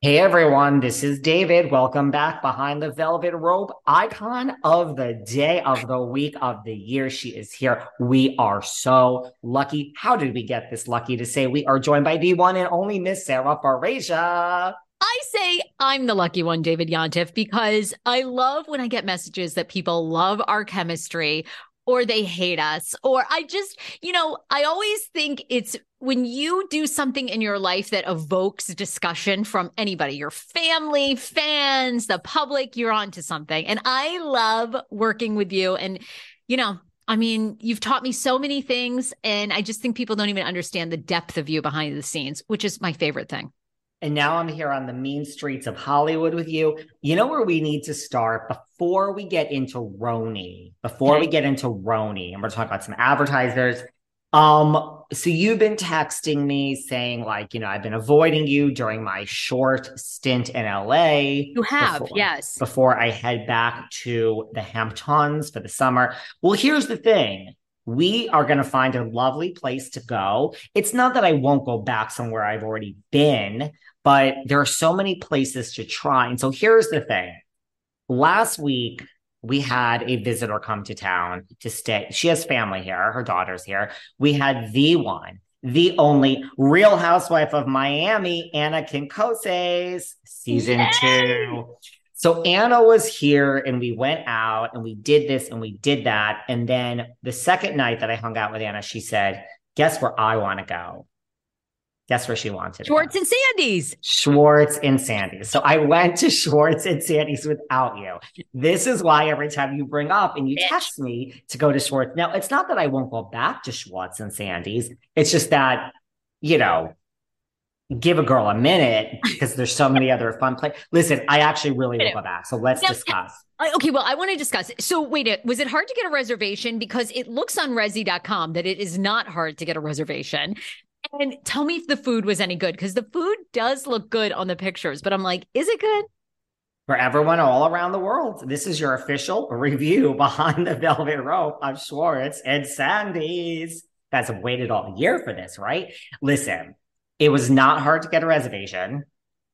Hey everyone, this is David. Welcome back behind the velvet rope. Icon of the day, of the week, of the year. She is here. We are so lucky. How did we get this lucky to say we are joined by the one and only Miss Sarah Farasia? I say I'm the lucky one, David Yontef, because I love when I get messages that people love our chemistry or they hate us. Or I just, you know, I always think it's when you do something in your life that evokes discussion from anybody, your family, fans, the public, you're onto something. And I love working with you. And, you know, I mean, you've taught me so many things. And I just think people don't even understand the depth of you behind the scenes, which is my favorite thing. And now I'm here on the mean streets of Hollywood with you. You know where we need to start before we get into RHONY, before Okay. we get into RHONY, and we're talking about some advertisers. Um, so you've been texting me saying, like, you know, I've been avoiding you during my short stint in LA. You have, before- yes. Before I head back to the Hamptons for the summer. Well, here's the thing. We are going to find a lovely place to go. It's not that I won't go back somewhere I've already been, but there are so many places to try. And so here's the thing. Last week, we had a visitor come to town to stay. She has family here, her daughter's here. We had the one, the only real housewife of Miami, Ana Quincoces, season Yay! two. So Anna was here and we went out and we did this and we did that. And then the second night that I hung out with Anna, she said, Guess where I want to go? Guess where she wanted? Schwartz and Sandy's. Schwartz and Sandy's. So I went to Schwartz and Sandy's without you. This is why every time you bring up and you Bitch. text me to go to Schwartz. Now, it's not that I won't go back to Schwartz and Sandy's. It's just that, you know, give a girl a minute because there's so many other fun places. Listen, I actually really will go back. So let's Now- discuss. Okay, well, I want to discuss. So, wait, was it hard to get a reservation? Because it looks on Resy.com that it is not hard to get a reservation. And tell me if the food was any good because the food does look good on the pictures, but I'm like, is it good? For everyone all around the world, this is your official review behind the velvet rope of Schwartz and Sandy's. Have waited all year for this, right? Listen, it was not hard to get a reservation.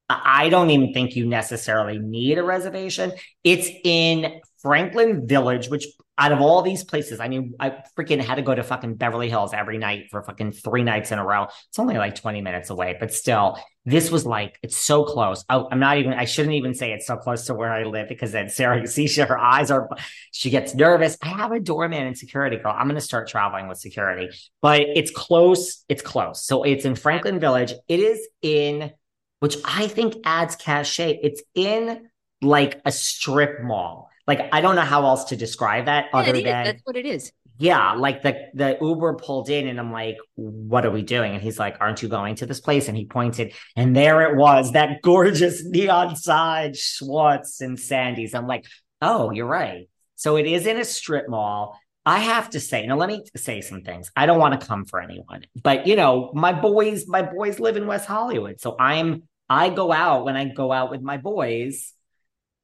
I don't even think you necessarily need a reservation. It's in Franklin Village, which out of all these places, I mean, I freaking had to go to fucking Beverly Hills every night for fucking three nights in a row. It's only like 20 minutes away, but still, this was like, it's so close. Oh, I'm not even, I shouldn't even say it's so close to where I live because then Sarah she, her eyes are, she gets nervous. I have a doorman and security girl. I'm going to start traveling with security, but it's close. It's close. So it's in Franklin Village. It is in, which I think adds cachet. It's in like a strip mall. Like, I don't know how else to describe that Yeah, other than That's what it is. yeah, like the the Uber pulled in and I'm like, what are we doing? And he's like, aren't you going to this place? And he pointed, and there it was, that gorgeous neon sign, Schwartz and Sandy's. I'm like, oh, you're right. So it is in a strip mall. I have to say, now let me say some things. I don't want to come for anyone, but you know, my boys, my boys live in West Hollywood. So I'm I go out when I go out with my boys,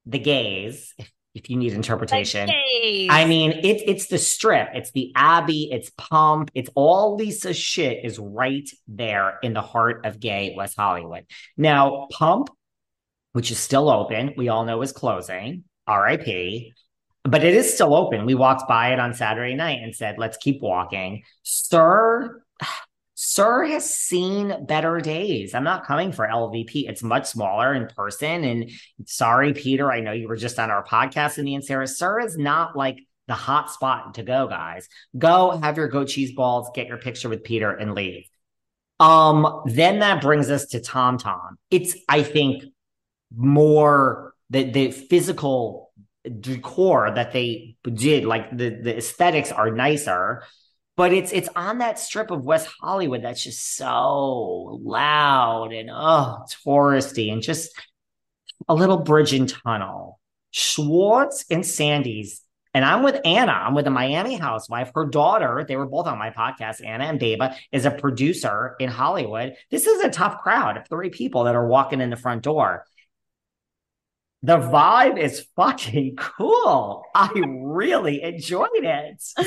the gays, if, you need interpretation. I mean, it's it's the strip, it's the Abbey, it's Pump, it's all Lisa shit is right there in the heart of gay West Hollywood. Now, Pump, which is still open, we all know is closing. RIP but it is still open. We walked by it on Saturday night and said, let's keep walking. SUR, SUR has seen better days. I'm not coming for LVP. It's much smaller in person. And sorry, Peter, I know you were just on our podcast in the Sarah. SUR is not like the hot spot to go, guys. Go have your goat cheese balls, get your picture with Peter, and leave. Um, then that brings us to Tom Tom. It's, I think, more the the physical decor that they did like the the aesthetics are nicer but it's it's on that strip of west hollywood that's just so loud and oh touristy and just a little bridge and tunnel schwartz and sandy's and I'm with Anna. I'm with a Miami housewife. Her daughter, they were both on my podcast. Anna and Beba is a producer in Hollywood. This is a tough crowd of three people that are walking in the front door the vibe is fucking cool. I really enjoyed it.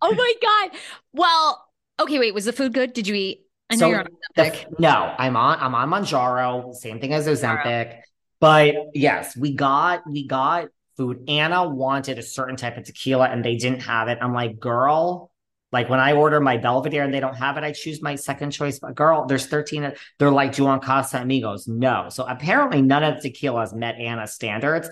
oh my god! Well, okay, wait. Was the food good? Did you eat? I know so you're on the, No, I'm on. I'm on Mounjaro. Same thing as Ozempic. But yes, we got we got food. Anna wanted a certain type of tequila, and they didn't have it. I'm like, girl, like when I order my Belvedere and they don't have it, I choose my second choice. But girl, there's 13. They're like, do you want Casamigos? No. So apparently none of the tequilas met Anna's standards.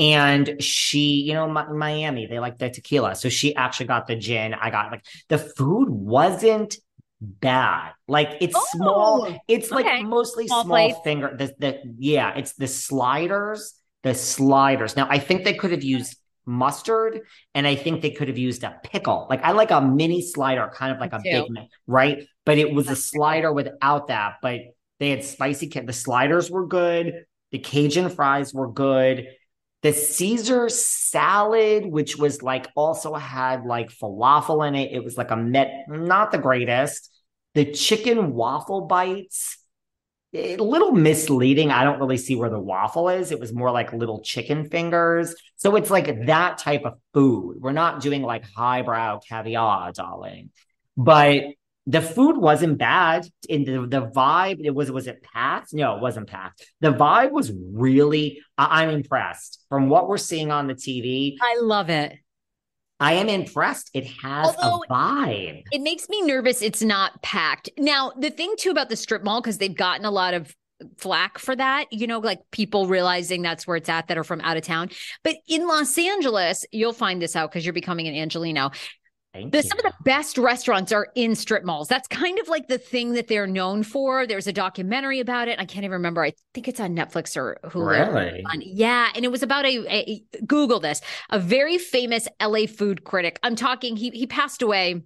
And she, you know, Miami, they like the tequila. So she actually got the gin. I got like the food wasn't bad. Like it's oh, small. It's okay. like mostly small, small finger. The, the yeah, it's the sliders. The sliders. Now I think they could have used mustard and I think they could have used a pickle. Like I like a mini slider, kind of like Me a too. big, right? But it was a slider without that. But they had spicy. The sliders were good. The Cajun fries were good. The Caesar salad, which was like also had like falafel in it. It was like a met, not the greatest. The chicken waffle bites a little misleading. I don't really see where the waffle is. It was more like little chicken fingers. So it's like that type of food. We're not doing like highbrow caviar, darling. But the food wasn't bad. In the, the vibe, it was was it packed? No, it wasn't packed. The vibe was really. I, I'm impressed from what we're seeing on the TV. I love it. I am impressed. It has Although, a vibe. It makes me nervous it's not packed. Now, the thing too about the strip mall, because they've gotten a lot of flack for that, you know, like people realizing that's where it's at that are from out of town. But in Los Angeles, you'll find this out because you're becoming an Angelino. The, some of the best restaurants are in strip malls. That's kind of like the thing that they're known for. There's a documentary about it. I can't even remember. I think it's on Netflix or Hulu. Really? Yeah, and it was about a, a Google this a very famous LA food critic. I'm talking. He he passed away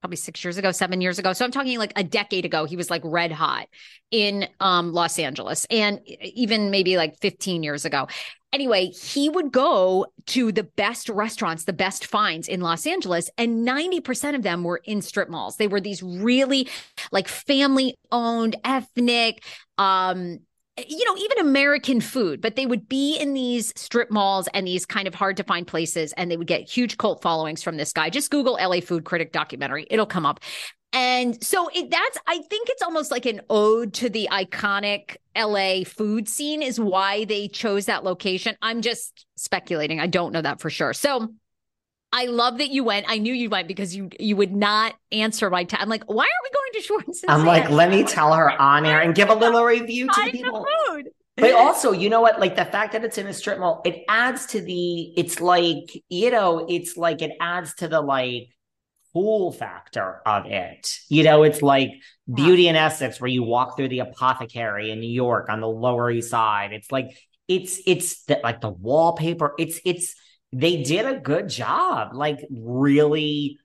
probably six years ago, seven years ago. So I'm talking like a decade ago. He was like red hot in um, Los Angeles, and even maybe like 15 years ago. Anyway, he would go to the best restaurants, the best finds in Los Angeles, and 90% of them were in strip malls. They were these really like family owned, ethnic, um, you know, even American food, but they would be in these strip malls and these kind of hard to find places, and they would get huge cult followings from this guy. Just Google LA Food Critic documentary, it'll come up. And so it, that's, I think it's almost like an ode to the iconic LA food scene, is why they chose that location. I'm just speculating. I don't know that for sure. So I love that you went. I knew you went because you you would not answer my time. I'm like, why are we going to Schwartz? I'm like, let me tell her on air and give a little review to the people. But also, you know what? Like the fact that it's in a strip mall, it adds to the. It's like you know, it's like it adds to the like cool factor of it. You know, it's like Beauty and Essex, where you walk through the apothecary in New York on the Lower East Side. It's like it's it's the, like the wallpaper. It's it's they did a good job, like really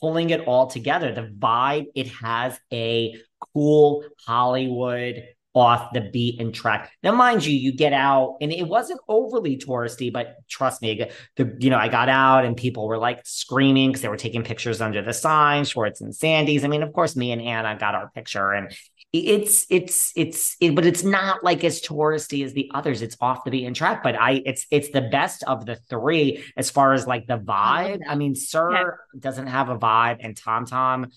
pulling it all together. The vibe, it has a cool Hollywood off the beaten track. Now, mind you, you get out and it wasn't overly touristy, but trust me, the you know, I got out and people were like screaming because they were taking pictures under the sign, Schwartz and Sandy's. I mean, of course, me and Anna got our picture and it's it's it's it, but it's not like as touristy as the others it's off the beaten track but i it's it's the best of the three as far as like the vibe i, mean Sir yeah. doesn't have a vibe and tom tom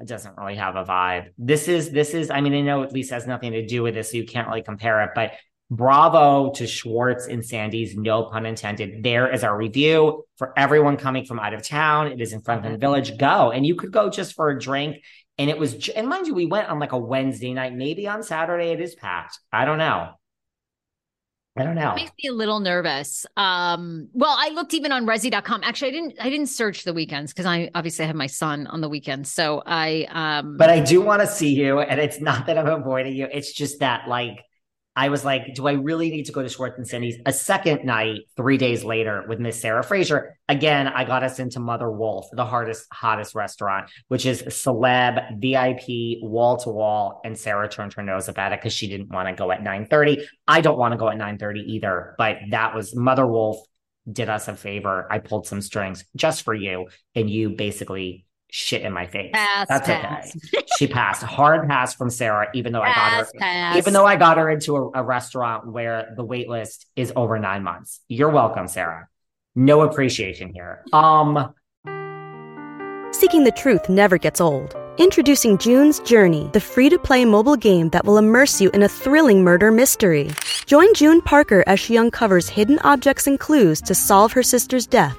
it doesn't really have a vibe this is this is i mean i know at least has nothing to do with this so you can't really compare it but bravo to Schwartz and Sandy's, no pun intended. There is our review for everyone coming from out of town. It is in Franklin mm-hmm. Village. Go. And you could go just for a drink. And it was, and mind you, we went on like a Wednesday night. Maybe on Saturday it is packed. I don't know. I don't know. It makes me a little nervous. Um, well, I looked even on resy.com. Actually, I didn't I didn't search the weekends because I obviously have my son on the weekends. So I um But I do want to see you. And it's not that I'm avoiding you. It's just that like I was like, do I really need to go to Schwartz and Cindy's a second night, three days later with Miss Sarah Fraser? Again, I got us into Mother Wolf, the hardest, hottest restaurant, which is celeb, VIP, wall to wall. And Sarah turned her nose about it because she didn't want to go at 9:30. I don't want to go at 9:30 either, but that was Mother Wolf did us a favor. I pulled some strings just for you, and you basically shit in my face. Pass, That's pass. okay. she passed. Hard pass from Sarah, even though pass, I got her pass. even though I got her into a, a restaurant where the wait list is over nine months. You're welcome, Sarah. No appreciation here. Um Seeking the truth never gets old. Introducing June's Journey, the free to play mobile game that will immerse you in a thrilling murder mystery. Join June Parker as she uncovers hidden objects and clues to solve her sister's death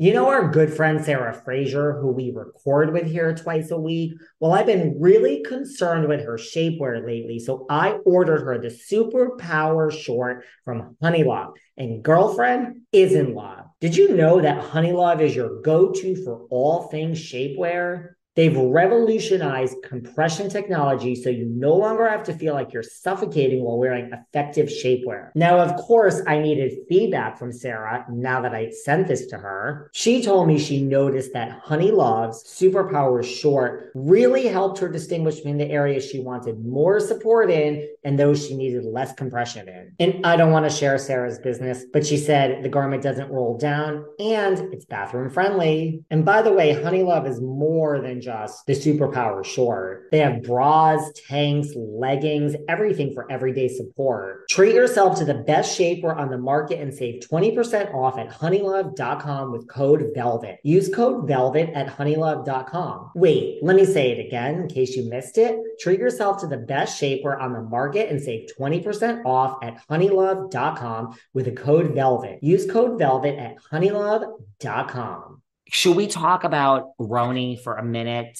You know our good friend Sarah Fraser, who we record with here twice a week? Well, I've been really concerned with her shapewear lately, so I ordered her the Superpower Short from Honeylove. And girlfriend is in love. Did you know that Honeylove is your go-to for all things shapewear? They've revolutionized compression technology so you no longer have to feel like you're suffocating while wearing effective shapewear. Now, of course, I needed feedback from Sarah now that I sent this to her. She told me she noticed that Honeylove's Superpower Short really helped her distinguish between the areas she wanted more support in and those she needed less compression in. And I don't want to share Sarah's business, but she said the garment doesn't roll down and it's bathroom friendly. And by the way, Honeylove is more than just the superpower short. They have bras, tanks, leggings, everything for everyday support. Treat yourself to the best shapewear on the market and save 20% off at honeylove.com with code VELVET. Use code VELVET at honeylove.com. Wait, let me say it again in case you missed it. Treat yourself to the best shapewear on the market and save 20% off at honeylove.com with the code VELVET. Use code VELVET at honeylove.com. Should we talk about RHONY for a minute?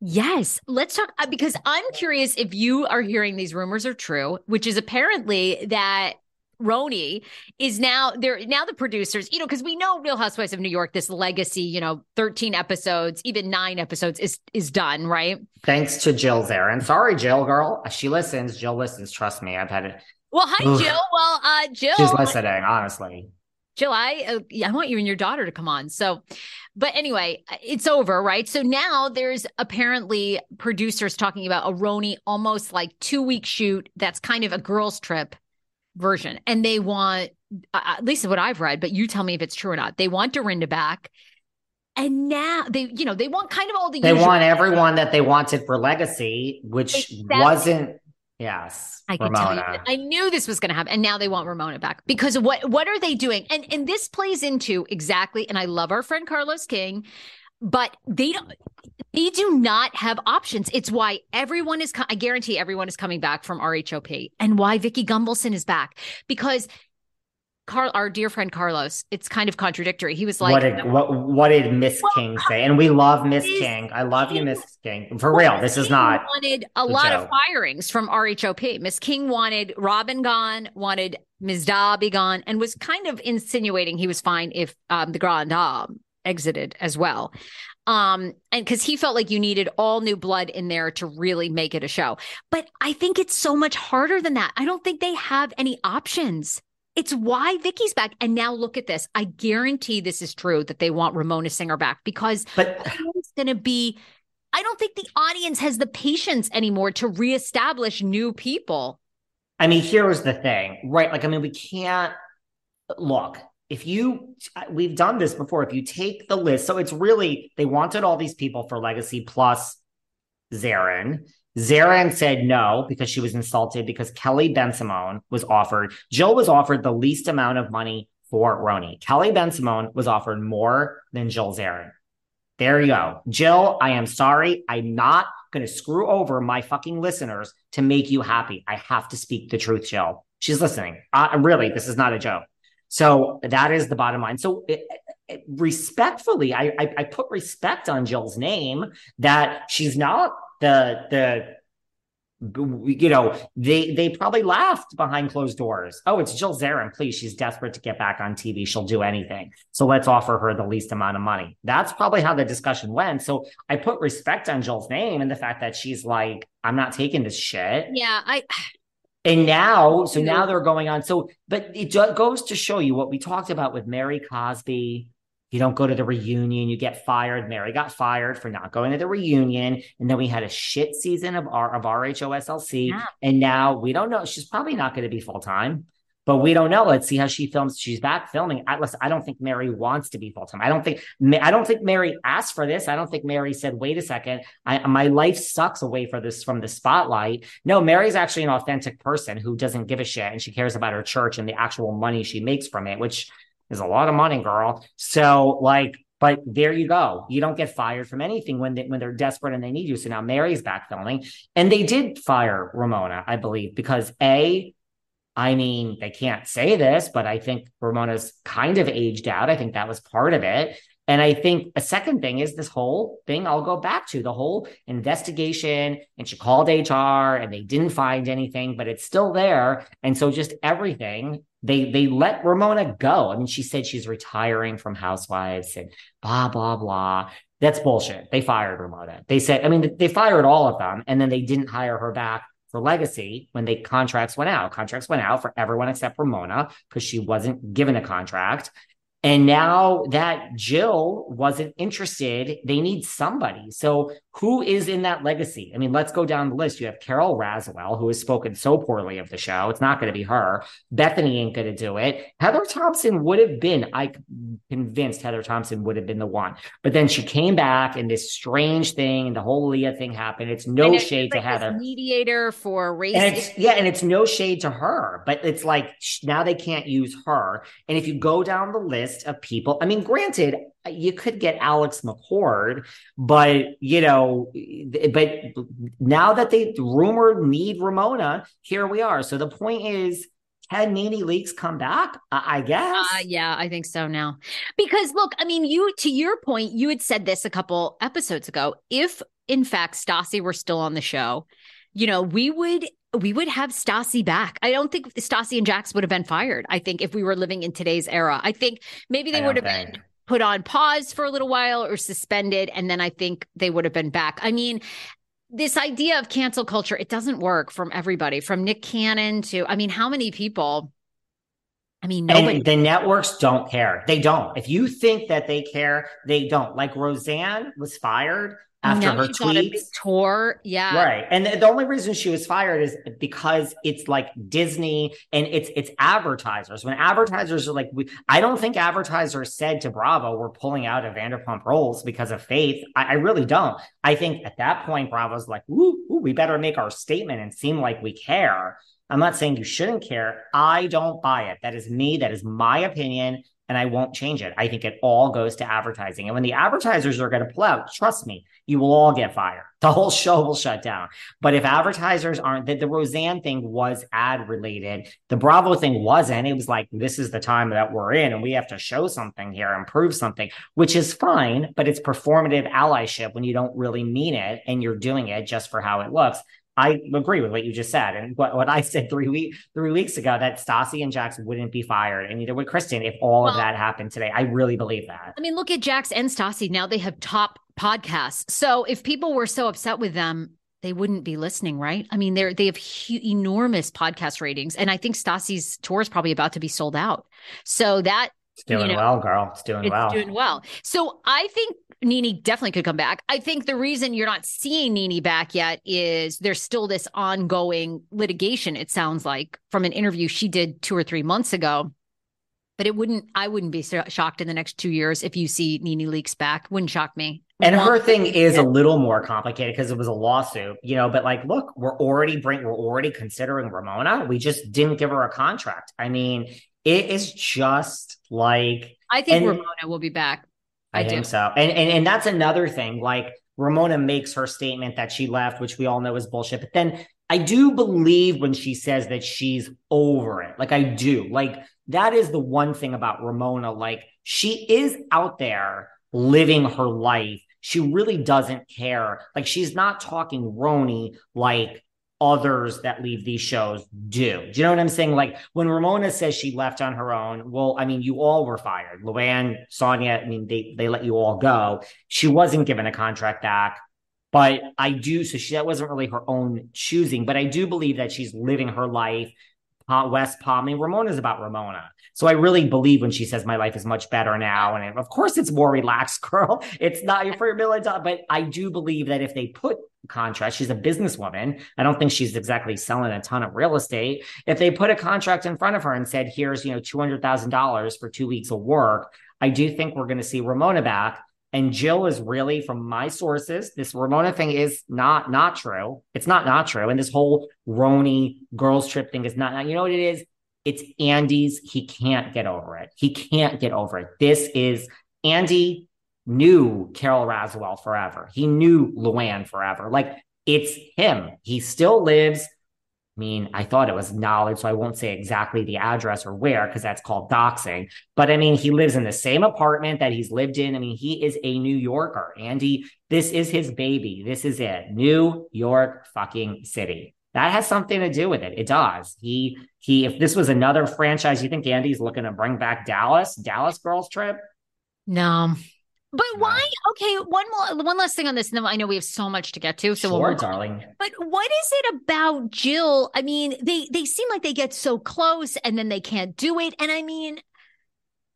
Yes, let's talk uh, because I'm curious if you are hearing these rumors are true, which is apparently that RHONY is now they're now the producers, you know, because we know Real Housewives of New York, this legacy, you know, 13 episodes, even nine episodes is is done, right? Thanks to Jill there. And sorry, Jill girl. She listens. Jill listens. Trust me. I've had it. Well, hi. Jill. Well, uh, Jill. She's listening, honestly. Jill, I uh, I want you and your daughter to come on. So, but anyway, it's over, right? So now there's apparently producers talking about a RHONY almost like two week shoot. That's kind of a girls' trip version, and they want uh, at least what I've read. But you tell me if it's true or not. They want Dorinda back. And now they, you know, they want kind of all the. They usual- want everyone that they wanted for Legacy, which Except- wasn't Yes. I could Ramona. tell you. I knew this was going to happen, and now they want Ramona back because what? What are they doing? And and this plays into exactly. And I love our friend Carlos King, but they don't. They do not have options. It's why everyone is. I guarantee everyone is coming back from RHOP, and why Vicki Gunvalson is back because. Carl, our dear friend Carlos, it's kind of contradictory. He was like, what did what what did Miss King say? And we love Miss King. I love you, Miss King. For real, this is not. wanted a a lot of firings from RHOP. Miss King wanted Robin gone, wanted Ms. Darby gone, and was kind of insinuating he was fine if um, the Grand Dame exited as well. Um, and because he felt like you needed all new blood in there to really make it a show. But I think it's so much harder than that. I don't think they have any options. It's why Vicki's back. And now look at this. I guarantee this is true that they want Ramona Singer back because But it's going to be I don't think the audience has the patience anymore to reestablish new people. I mean, here's the thing, right? Like, I mean, we can't look. If you, we've done this before. If you take the list, so it's really they wanted all these people for Legacy plus Zarin. Zarin said no because she was insulted because Kelly Bensimon was offered. Jill was offered the least amount of money for RHONY. Kelly Bensimon was offered more than Jill Zarin. There you go. Jill, I am sorry. I'm not going to screw over my fucking listeners to make you happy. I have to speak the truth, Jill. She's listening. Uh, really, this is not a joke. So that is the bottom line. So it, it- respectfully, I, I I put respect on Jill's name that she's not the the you know they they probably laughed behind closed doors. Oh, it's Jill Zarin. Please, she's desperate to get back on TV. She'll do anything. So let's offer her the least amount of money. That's probably how the discussion went. So I put respect on Jill's name and the fact that she's like, I'm not taking this shit. Yeah, I And now, so now they're going on. So, but it goes to show you what we talked about with Mary Cosby. You don't go to the reunion, you get fired. Mary got fired for not going to the reunion. And then we had a shit season of R of RHOSLC. Yeah. And now we don't know. She's probably not going to be full time, but we don't know. Let's see how she films. She's back filming. I, listen, I don't think Mary wants to be full time. I don't think, I don't think Mary asked for this. I don't think Mary said, wait a second, I, my life sucks away for this from the spotlight. No, Mary's actually an authentic person who doesn't give a shit and she cares about her church and the actual money she makes from it, which is a lot of money, girl. So, like, but there you go. You don't get fired from anything when they, when they're desperate and they need you. So now Mary's back filming, and they did fire Ramona, I believe, because a, I mean, they can't say this, but I think Ramona's kind of aged out. I think that was part of it. And I think a second thing is this whole thing I'll go back to the whole investigation. And she called HR and they didn't find anything, but it's still there. And so just everything, they they let Ramona go. I mean, she said she's retiring from Housewives and blah, blah, blah. That's bullshit. They fired Ramona. They said, I mean, they fired all of them and then they didn't hire her back for legacy when they contracts went out. Contracts went out for everyone except Ramona because she wasn't given a contract. And now that Jill wasn't interested, they need somebody. So who is in that legacy? I mean, let's go down the list. You have Carole Radziwill, who has spoken so poorly of the show. It's not going to be her. Bethenny ain't going to do it. Heather Thomson would have been, I convinced Heather Thomson would have been the one. But then she came back and this strange thing and the whole Leah thing happened. It's no it's shade like to Heather. mediator for race. And yeah, and it's no shade to her, but it's like now they can't use her. And if you go down the list of people, I mean, granted, you could get Alex McCord, but you know, but now that they rumored need Ramona, here we are. So the point is, can Nene Leakes come back? I, I guess. Uh, yeah, I think so now. Because look, I mean, you to your point, you had said this a couple episodes ago. If in fact Stassi were still on the show, you know, we would we would have Stassi back. I don't think Stassi and Jax would have been fired. I think if we were living in today's era, I think maybe they would have think. been put on pause for a little while or suspended, and then I think they would have been back. I mean, this idea of cancel culture, it doesn't work from everybody, from Nick Cannon to I mean, how many people I mean, nobody. And the networks don't care. They don't. If you think that they care, they don't. Like Roseanne was fired after now her she's on a big tour. Yeah. Right. And the, the only reason she was fired is because it's like Disney and it's it's advertisers. When advertisers are like we, I don't think advertisers said to Bravo, we're pulling out of Vanderpump Rules because of faith. I, I really don't. I think at that point Bravo's like, ooh, ooh, we better make our statement and seem like we care. I'm not saying you shouldn't care. I don't buy it. That is me. That is my opinion and I won't change it. I think it all goes to advertising. And when the advertisers are going to pull out, trust me, you will all get fired. The whole show will shut down. But if advertisers aren't, the, the Roseanne thing was ad related. The Bravo thing wasn't. It was like, this is the time that we're in and we have to show something here and prove something, which is fine, but it's performative allyship when you don't really mean it and you're doing it just for how it looks. I agree with what you just said. And what, what I said three week three weeks ago that Stassi and Jax wouldn't be fired, and neither would Kristen if all Well- of that happened today. I really believe that. I mean, look at Jax and Stassi. Now they have top podcasts. So if people were so upset with them, they wouldn't be listening, right? I mean, they're they have hu- enormous podcast ratings, and I think Stassi's tour is probably about to be sold out. So that It's doing you know, well, girl. It's doing it's well. doing well. So I think Nene definitely could come back. I think the reason you're not seeing Nene back yet is there's still this ongoing litigation. It sounds like from an interview she did two or three months ago. But it wouldn't. I wouldn't be so shocked in the next two years if you see Nene Leakes back. Wouldn't shock me. And One- her thing is a little more complicated because it was a lawsuit, you know. But like, look, we're already bring, we're already considering Ramona. We just didn't give her a contract. I mean, it is just like I think and- Ramona will be back. I, I do. think so. And, and and that's another thing. Like Ramona makes her statement that she left, which we all know is bullshit. But then I do believe when she says that she's over it. Like I do. Like that is the one thing about Ramona. Like she is out there living her life. She really doesn't care. Like she's not talking RHONY like others that leave these shows do. Do you know what I'm saying? Like when Ramona says she left on her own, well, I mean, you all were fired. Luann, Sonja, I mean, they they let you all go. She wasn't given a contract back. But I do, so she that wasn't really her own choosing. But I do believe that she's living her life. Uh, West Palm. I mean, Ramona's about Ramona. So I really believe when she says my life is much better now. And of course it's more relaxed, girl. It's not your for your million dollars. But I do believe that if they put contract, she's a businesswoman. I don't think she's exactly selling a ton of real estate. If they put a contract in front of her and said, here's, you know, $200,000 for two weeks of work, I do think we're going to see Ramona back. And Jill is really, from my sources, this Ramona thing is not not true. It's not not true. And this whole RHONY girls trip thing is not. You know what it is? It's Andy's. He can't get over it. He can't get over it. This is Andy knew Carole Radziwill forever. He knew Luann forever. Like it's him. He still lives. I mean, I thought it was knowledge, so I won't say exactly the address or where because that's called doxing. But I mean, he lives in the same apartment that he's lived in. I mean, he is a New Yorker. Andy, this is his baby. This is it. New York fucking city. That has something to do with it. It does. He he. If this was another franchise, you think Andy's looking to bring back Dallas, Dallas girls trip? No. But why? Okay, one more, one last thing on this. And then I know we have so much to get to. So we'll sure, on. darling. But what is it about Jill? I mean, they they seem like they get so close and then they can't do it. And I mean,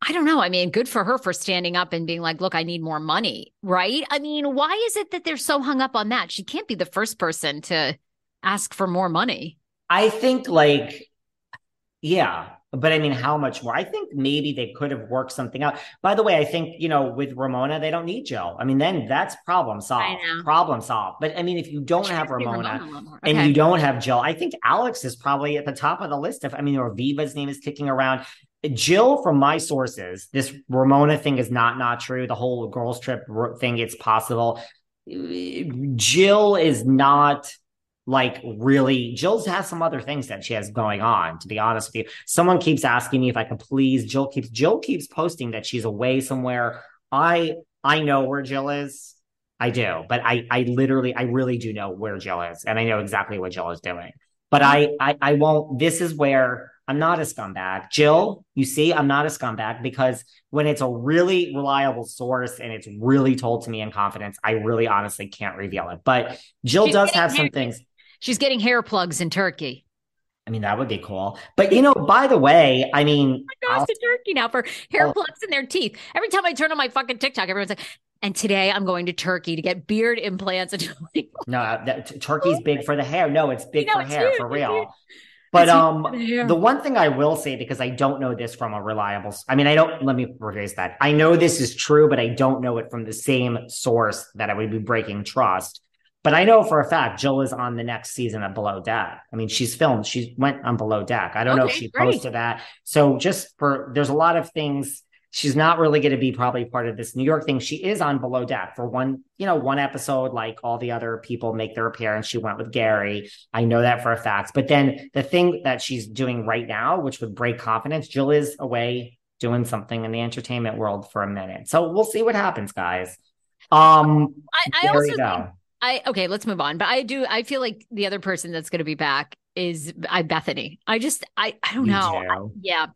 I don't know. I mean, good for her for standing up and being like, "Look, I need more money." Right? I mean, why is it that they're so hung up on that? She can't be the first person to ask for more money. I think like, yeah, but I mean, how much more? I think maybe they could have worked something out. By the way, I think you know with Ramona they don't need Jill. I mean, then that's problem solved. Problem solved. But I mean, if you don't have has to be Ramona, a lot more. and you don't have Jill, I think Alex is probably at the top of the list. Of I mean, or Viva's name is kicking around. Jill, from my sources, this Ramona thing is not not true. The whole girls trip thing, it's possible. Jill is not like really. Jill's has some other things that she has going on. To be honest with you, someone keeps asking me if I could please. Jill keeps Jill keeps posting that she's away somewhere. I I know where Jill is. I do, but I I literally I really do know where Jill is, and I know exactly what Jill is doing. But I I I won't. This is where I'm not a scumbag. Jill, you see, I'm not a scumbag because when it's a really reliable source and it's really told to me in confidence, I really honestly can't reveal it. But Jill She's does have some things. She's getting hair plugs in Turkey. I mean, that would be cool. But you know, by the way, I mean, I goes to Turkey now for hair oh. plugs in their teeth. Every time I turn on my fucking TikTok, everyone's like, and today I'm going to Turkey to get beard implants. no, that, Turkey's big for the hair. No, it's big no, for it's hair, huge. for real. But um, the one thing I will say because I don't know this from a reliable. I mean, I don't. Let me rephrase that. I know this is true, but I don't know it from the same source that I would be breaking trust. But I know for a fact Jill is on the next season of Below Deck. I mean, she's filmed. She went on Below Deck. I don't okay, know if she great. posted that. So just for there's a lot of things. She's not really going to be probably part of this New York thing. She is on Below Deck for one, you know, one episode. Like all the other people make their appearance. She went with Gary. I know that for a fact. But then the thing that she's doing right now, which would break confidence, Jill is away doing something in the entertainment world for a minute. So we'll see what happens, guys. Um, I, I also think, I okay, let's move on. But I do I feel like the other person that's going to be back is I Bethenny. I just I I don't know. I, yeah.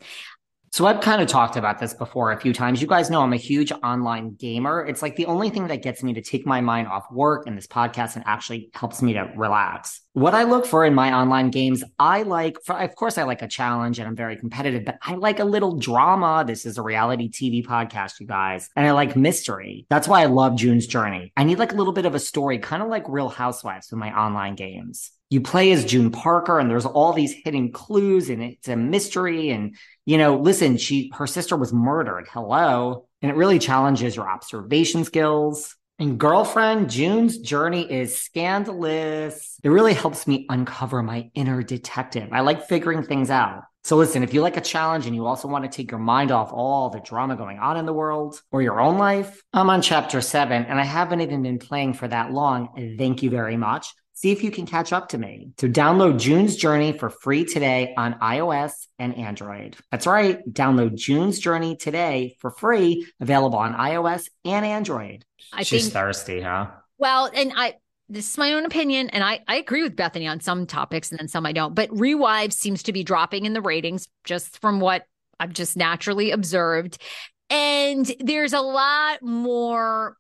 So I've kind of talked about this before a few times. You guys know I'm a huge online gamer. It's like the only thing that gets me to take my mind off work and this podcast and actually helps me to relax. What I look for in my online games, I like, for, of course, I like a challenge and I'm very competitive, but I like a little drama. This is a reality TV podcast, you guys. And I like mystery. That's why I love June's Journey. I need like a little bit of a story, kind of like Real Housewives with my online games you play as June Parker and there's all these hidden clues and it's a mystery. And, you know, listen, she, her sister was murdered. Hello. And it really challenges your observation skills. And girlfriend, June's journey is scandalous. It really helps me uncover my inner detective. I like figuring things out. So listen, if you like a challenge and you also want to take your mind off all the drama going on in the world or your own life, I'm on chapter seven and I haven't even been playing for that long. Thank you very much see if you can catch up to me. To download June's Journey for free today on iOS and Android. That's right. Download June's Journey today for free, available on iOS and Android. I She's think, thirsty, huh? Well, and I this is my own opinion, and I, I agree with Bethenny on some topics and then some I don't. But Rewives seems to be dropping in the ratings just from what I've just naturally observed. And there's a lot more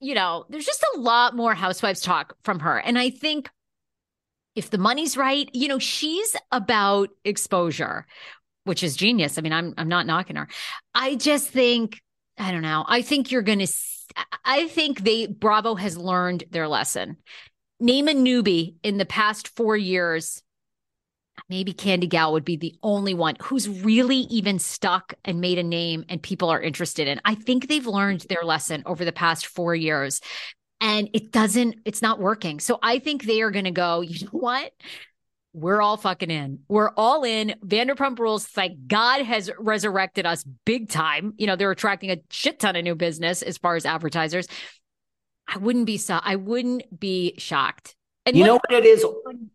you know, there's just a lot more housewives talk from her. And I think if the money's right, you know, she's about exposure, which is genius. I mean, I'm I'm not knocking her. I just think I don't know. I think you're going to I think they Bravo has learned their lesson. Name a newbie in the past 4 years maybe Candy Gal would be the only one who's really even stuck and made a name and people are interested in. I think they've learned their lesson over the past four years and it doesn't, it's not working. So I think they are going to go, you know what? We're all fucking in. We're all in. Vanderpump Rules. Like God has resurrected us big time. You know, they're attracting a shit ton of new business as far as advertisers. I wouldn't be so. I wouldn't be shocked and you know what it is?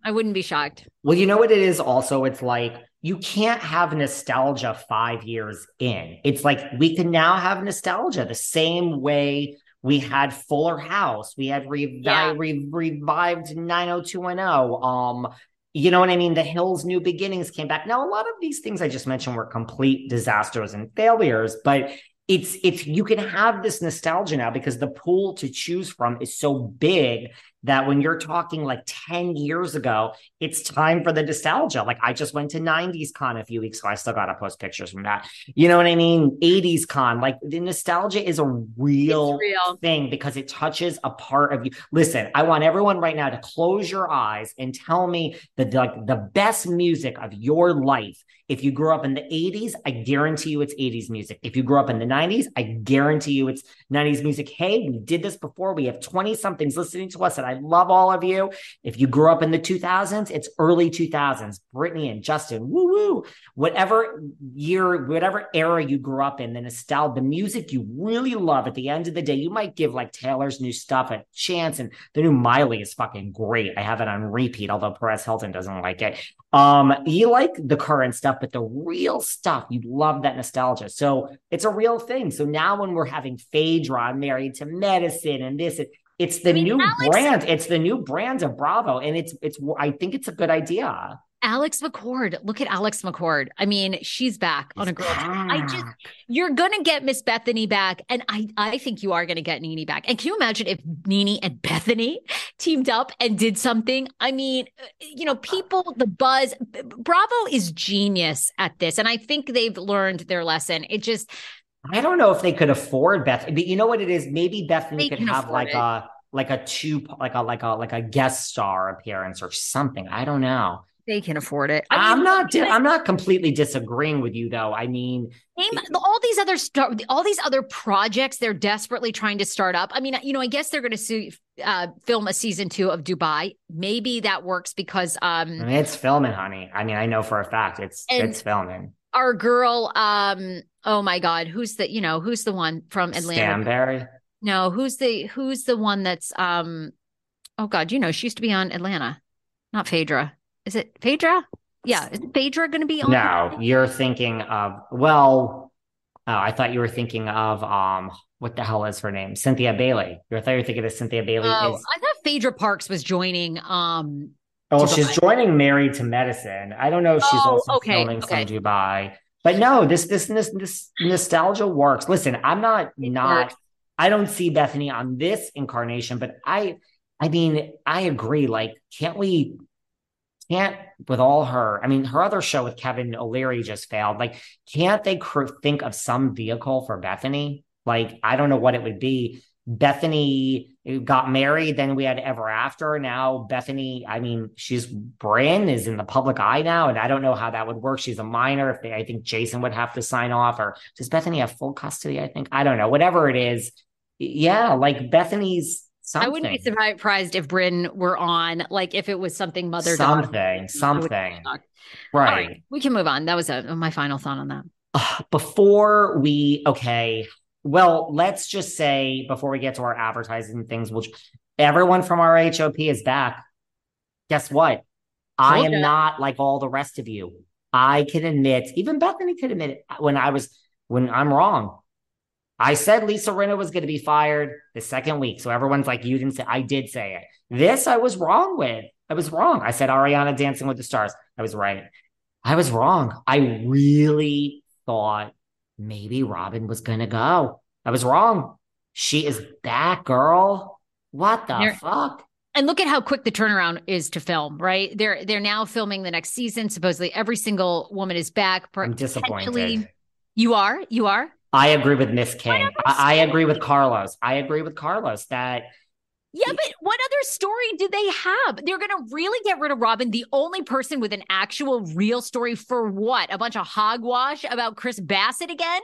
I wouldn't be shocked. Well, you know what it is also? It's like you can't have nostalgia five years in. It's like we can now have nostalgia the same way we had Fuller House, we had revi- yeah. re- revived 90210. Um, you know what I mean? The Hills New Beginnings came back. Now, a lot of these things I just mentioned were complete disasters and failures, but it's it's you can have this nostalgia now because the pool to choose from is so big that when you're talking like 10 years ago, it's time for the nostalgia. Like I just went to 90s con a few weeks ago. I still got to post pictures from that. You know what I mean? 80s con. Like the nostalgia is a real, real, thing because it touches a part of you. Listen, I want everyone right now to close your eyes and tell me that like the best music of your life. If you grew up in the 80s, I guarantee you it's 80s music. If you grew up in the 90s, I guarantee you it's 90s music. Hey, we did this before. We have 20 somethings listening to us and I I love all of you. If you grew up in the 2000s, it's early 2000s. Britney and Justin, woo woo. Whatever year, whatever era you grew up in, the nostalgia, the music you really love. At the end of the day, you might give like Taylor's new stuff a chance, and the new Miley is fucking great. I have it on repeat, although Perez Hilton doesn't like it. Um, you like the current stuff, but the real stuff, you love that nostalgia. So it's a real thing. So now when we're having Phaedra married to medicine and this, it, it's the I mean, new Alex, brand. It's the new brand of Bravo, and it's it's. I think it's a good idea. Alex McCord. Look at Alex McCord. I mean, she's back on a girl. I just you're gonna get Miss Bethenny back, and I I think you are gonna get Nene back. And can you imagine if Nene and Bethenny teamed up and did something? I mean, uh, you know, people, the buzz. Bravo is genius at this, and I think they've learned their lesson. It just I don't know if they could afford Beth, but you know what it is? Maybe Bethenny could have like it. a like a two like a like a like a guest star appearance or something. I don't know. they can afford it. I I am mean, not di- I'm not completely disagreeing with you though. I mean, Name all these other star, all these other projects they're desperately trying to start up. I mean, you know, I guess they're going to see, uh, film a season two of Dubai. Maybe that works because I um, mean it's filming, honey. I mean, I know for a fact it's it's filming. our girl, um, oh my God, who's the you know who's the one from Atlanta? Stanberry. No, who's the who's the one that's um, oh God, you know she used to be on Atlanta, not Phaedra. Is it Phaedra? Yeah, is Phaedra going to be on? No, you're thinking of well. Oh, I thought you were thinking of um. What the hell is her name? Cynthia Bailey. You thought you were thinking of Cynthia Bailey. Oh, is, I thought Phaedra Parks was joining. Um, oh, Dubai. she's joining Married to Medicine. I don't know if she's Oh, also okay, filming okay. from Dubai. But no, this this this this nostalgia works. Listen, I'm not not. I don't see Bethenny on this incarnation, but I, I mean, I agree. Like, can't we? Can't with all her. I mean, her other show with Kevin O'Leary just failed. Like, can't they cr- think of some vehicle for Bethenny? Like, I don't know what it would be. Bethenny got married, then we had Ever After. Now Bethenny, I mean, she's Bryn is in the public eye now, and I don't know how that would work. She's a minor. If they, I think Jason would have to sign off, or does Bethenny have full custody? I think I don't know. Whatever it is, yeah, like Bethenny's something. I wouldn't be surprised if Bryn were on, like if it was something mother something, something, right? right, we can move on. That was a, my final thought on that. Uh, before we okay well let's just say before we get to our advertising things which everyone from our hop is back guess what? I am not like all the rest of you. I can admit even bethenny could admit it when i was when i'm wrong. I said lisa rinna was going to be fired the second week so everyone's like you didn't say i did say it. This i was wrong with. I was wrong. I said ariana dancing with the stars. I was right. I was wrong. I really thought maybe Robin was going to go. I was wrong. She is back, girl. What the You're- fuck? And look at how quick the turnaround is to film, right? They're they're now filming the next season. Supposedly every single woman is back. I'm disappointed. You are? You are? I agree with Miss King. I, I agree with Carlos. I agree with Carlos that Yeah, but what other story do they have? They're going to really get rid of Robin, the only person with an actual real story for what? A bunch of hogwash about Chris Bassett again?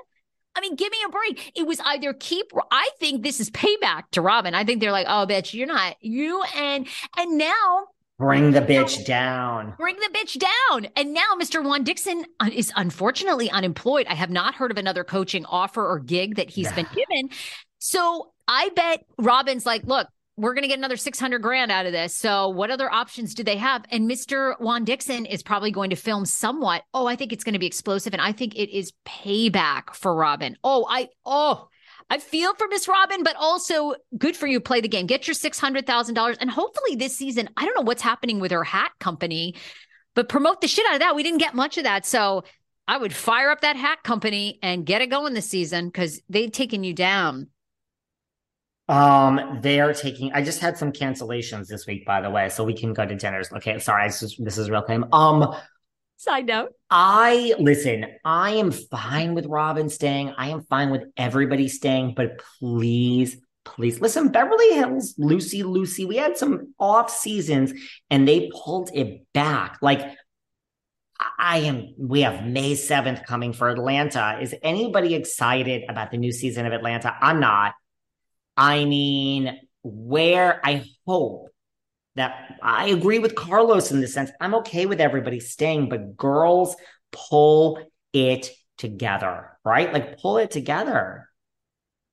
I mean, give me a break. It was either keep. I think this is payback to Robin. I think they're like, oh, bitch, you're not you, and and now bring the bitch down. bring the bitch down. And now Mr. Juan Dixon uh, is unfortunately unemployed. I have not heard of another coaching offer or gig that he's been given. So I bet Robin's like, look, we're going to get another 600 grand out of this. So what other options do they have? And Mr. Juan Dixon is probably going to film somewhat. Oh, I think it's going to be explosive. And I think it is payback for Robin. Oh, I, oh, I feel for Miss Robin, but also good for you. Play the game, get your $600,000. And hopefully this season, I don't know what's happening with her hat company, but promote the shit out of that. We didn't get much of that. So I would fire up that hat company and get it going this season because they've taken you down. Um, they are taking. I just had some cancellations this week, by the way, so we can go to dinners. Okay, sorry, this is, this is real time. Um, Side note. I listen, I am fine with Robin staying. I am fine with everybody staying, but please, please listen, Beverly Hills, Lucy, Lucy, we had some off seasons and they pulled it back. Like, I am, we have May 7th coming for Atlanta. Is anybody excited about the new season of Atlanta? I'm not. I mean, where I hope that I agree with Carlos in the sense I'm okay with everybody staying, but girls pull it together, right? Like pull it together.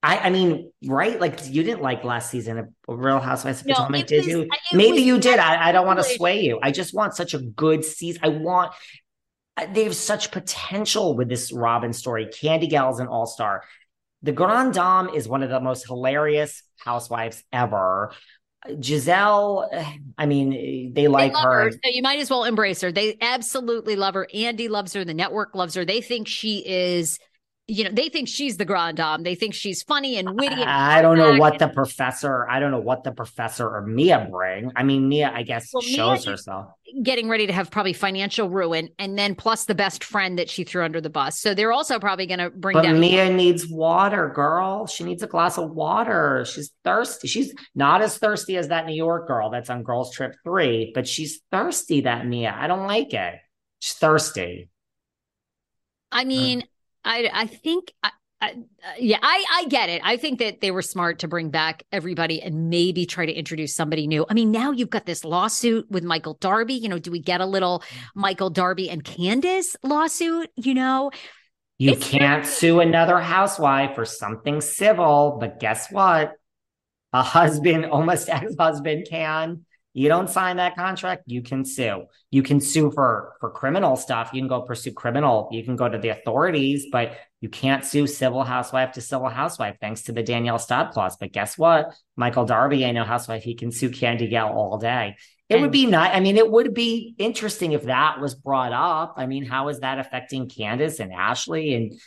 I, I mean, right? Like you didn't like last season of Real Housewives of Potomac, did was- you? Maybe was you did. I, I don't want to sway you. I just want such a good season. I want. uh, They have such potential with this Robin story. Candy Gal's an all star. The Grand Dame is one of the most hilarious housewives ever. Gizelle, I mean, they like they her. her. So you might as well embrace her. They absolutely love her. Andy loves her. The network loves her. They think she is you know, they think she's the grand dame. They think she's funny and witty. And I don't know what the professor, I don't know what the professor or Mia bring. I mean, Mia, I guess, well, shows Mia herself. Getting ready to have probably financial ruin and then plus the best friend that she threw under the bus. So they're also probably going to bring but down. Mia needs water, girl. She needs a glass of water. She's thirsty. She's not as thirsty as that New York girl that's on Girls Trip 3, but she's thirsty, that Mia. I don't like it. She's thirsty. I mean, I I think I, I, yeah, I I get it. I think that they were smart to bring back everybody and maybe try to introduce somebody new. I mean, now you've got this lawsuit with Michael Darby. You know, do we get a little Michael Darby and Candiace lawsuit? You know, you it's can't sue another housewife for something civil, but guess what? A husband, almost ex-husband, can. You don't sign that contract, you can sue. You can sue for for criminal stuff. You can go pursue criminal. You can go to the authorities, but you can't sue civil housewife to civil housewife thanks to the Danielle Staub clause. But guess what? Michael Darby, I know housewife, he can sue Candy Gal all day. It and- would be nice. I mean, it would be interesting if that was brought up. I mean, how is that affecting Candiace and Ashley? And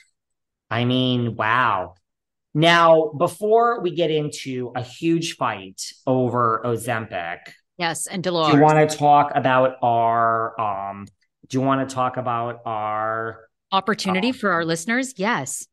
I mean, wow. Now, before we get into a huge fight over Ozempic, Yes, and Dolores. Do you want to talk about our um do you want to talk about our opportunity um, for our listeners? Yes.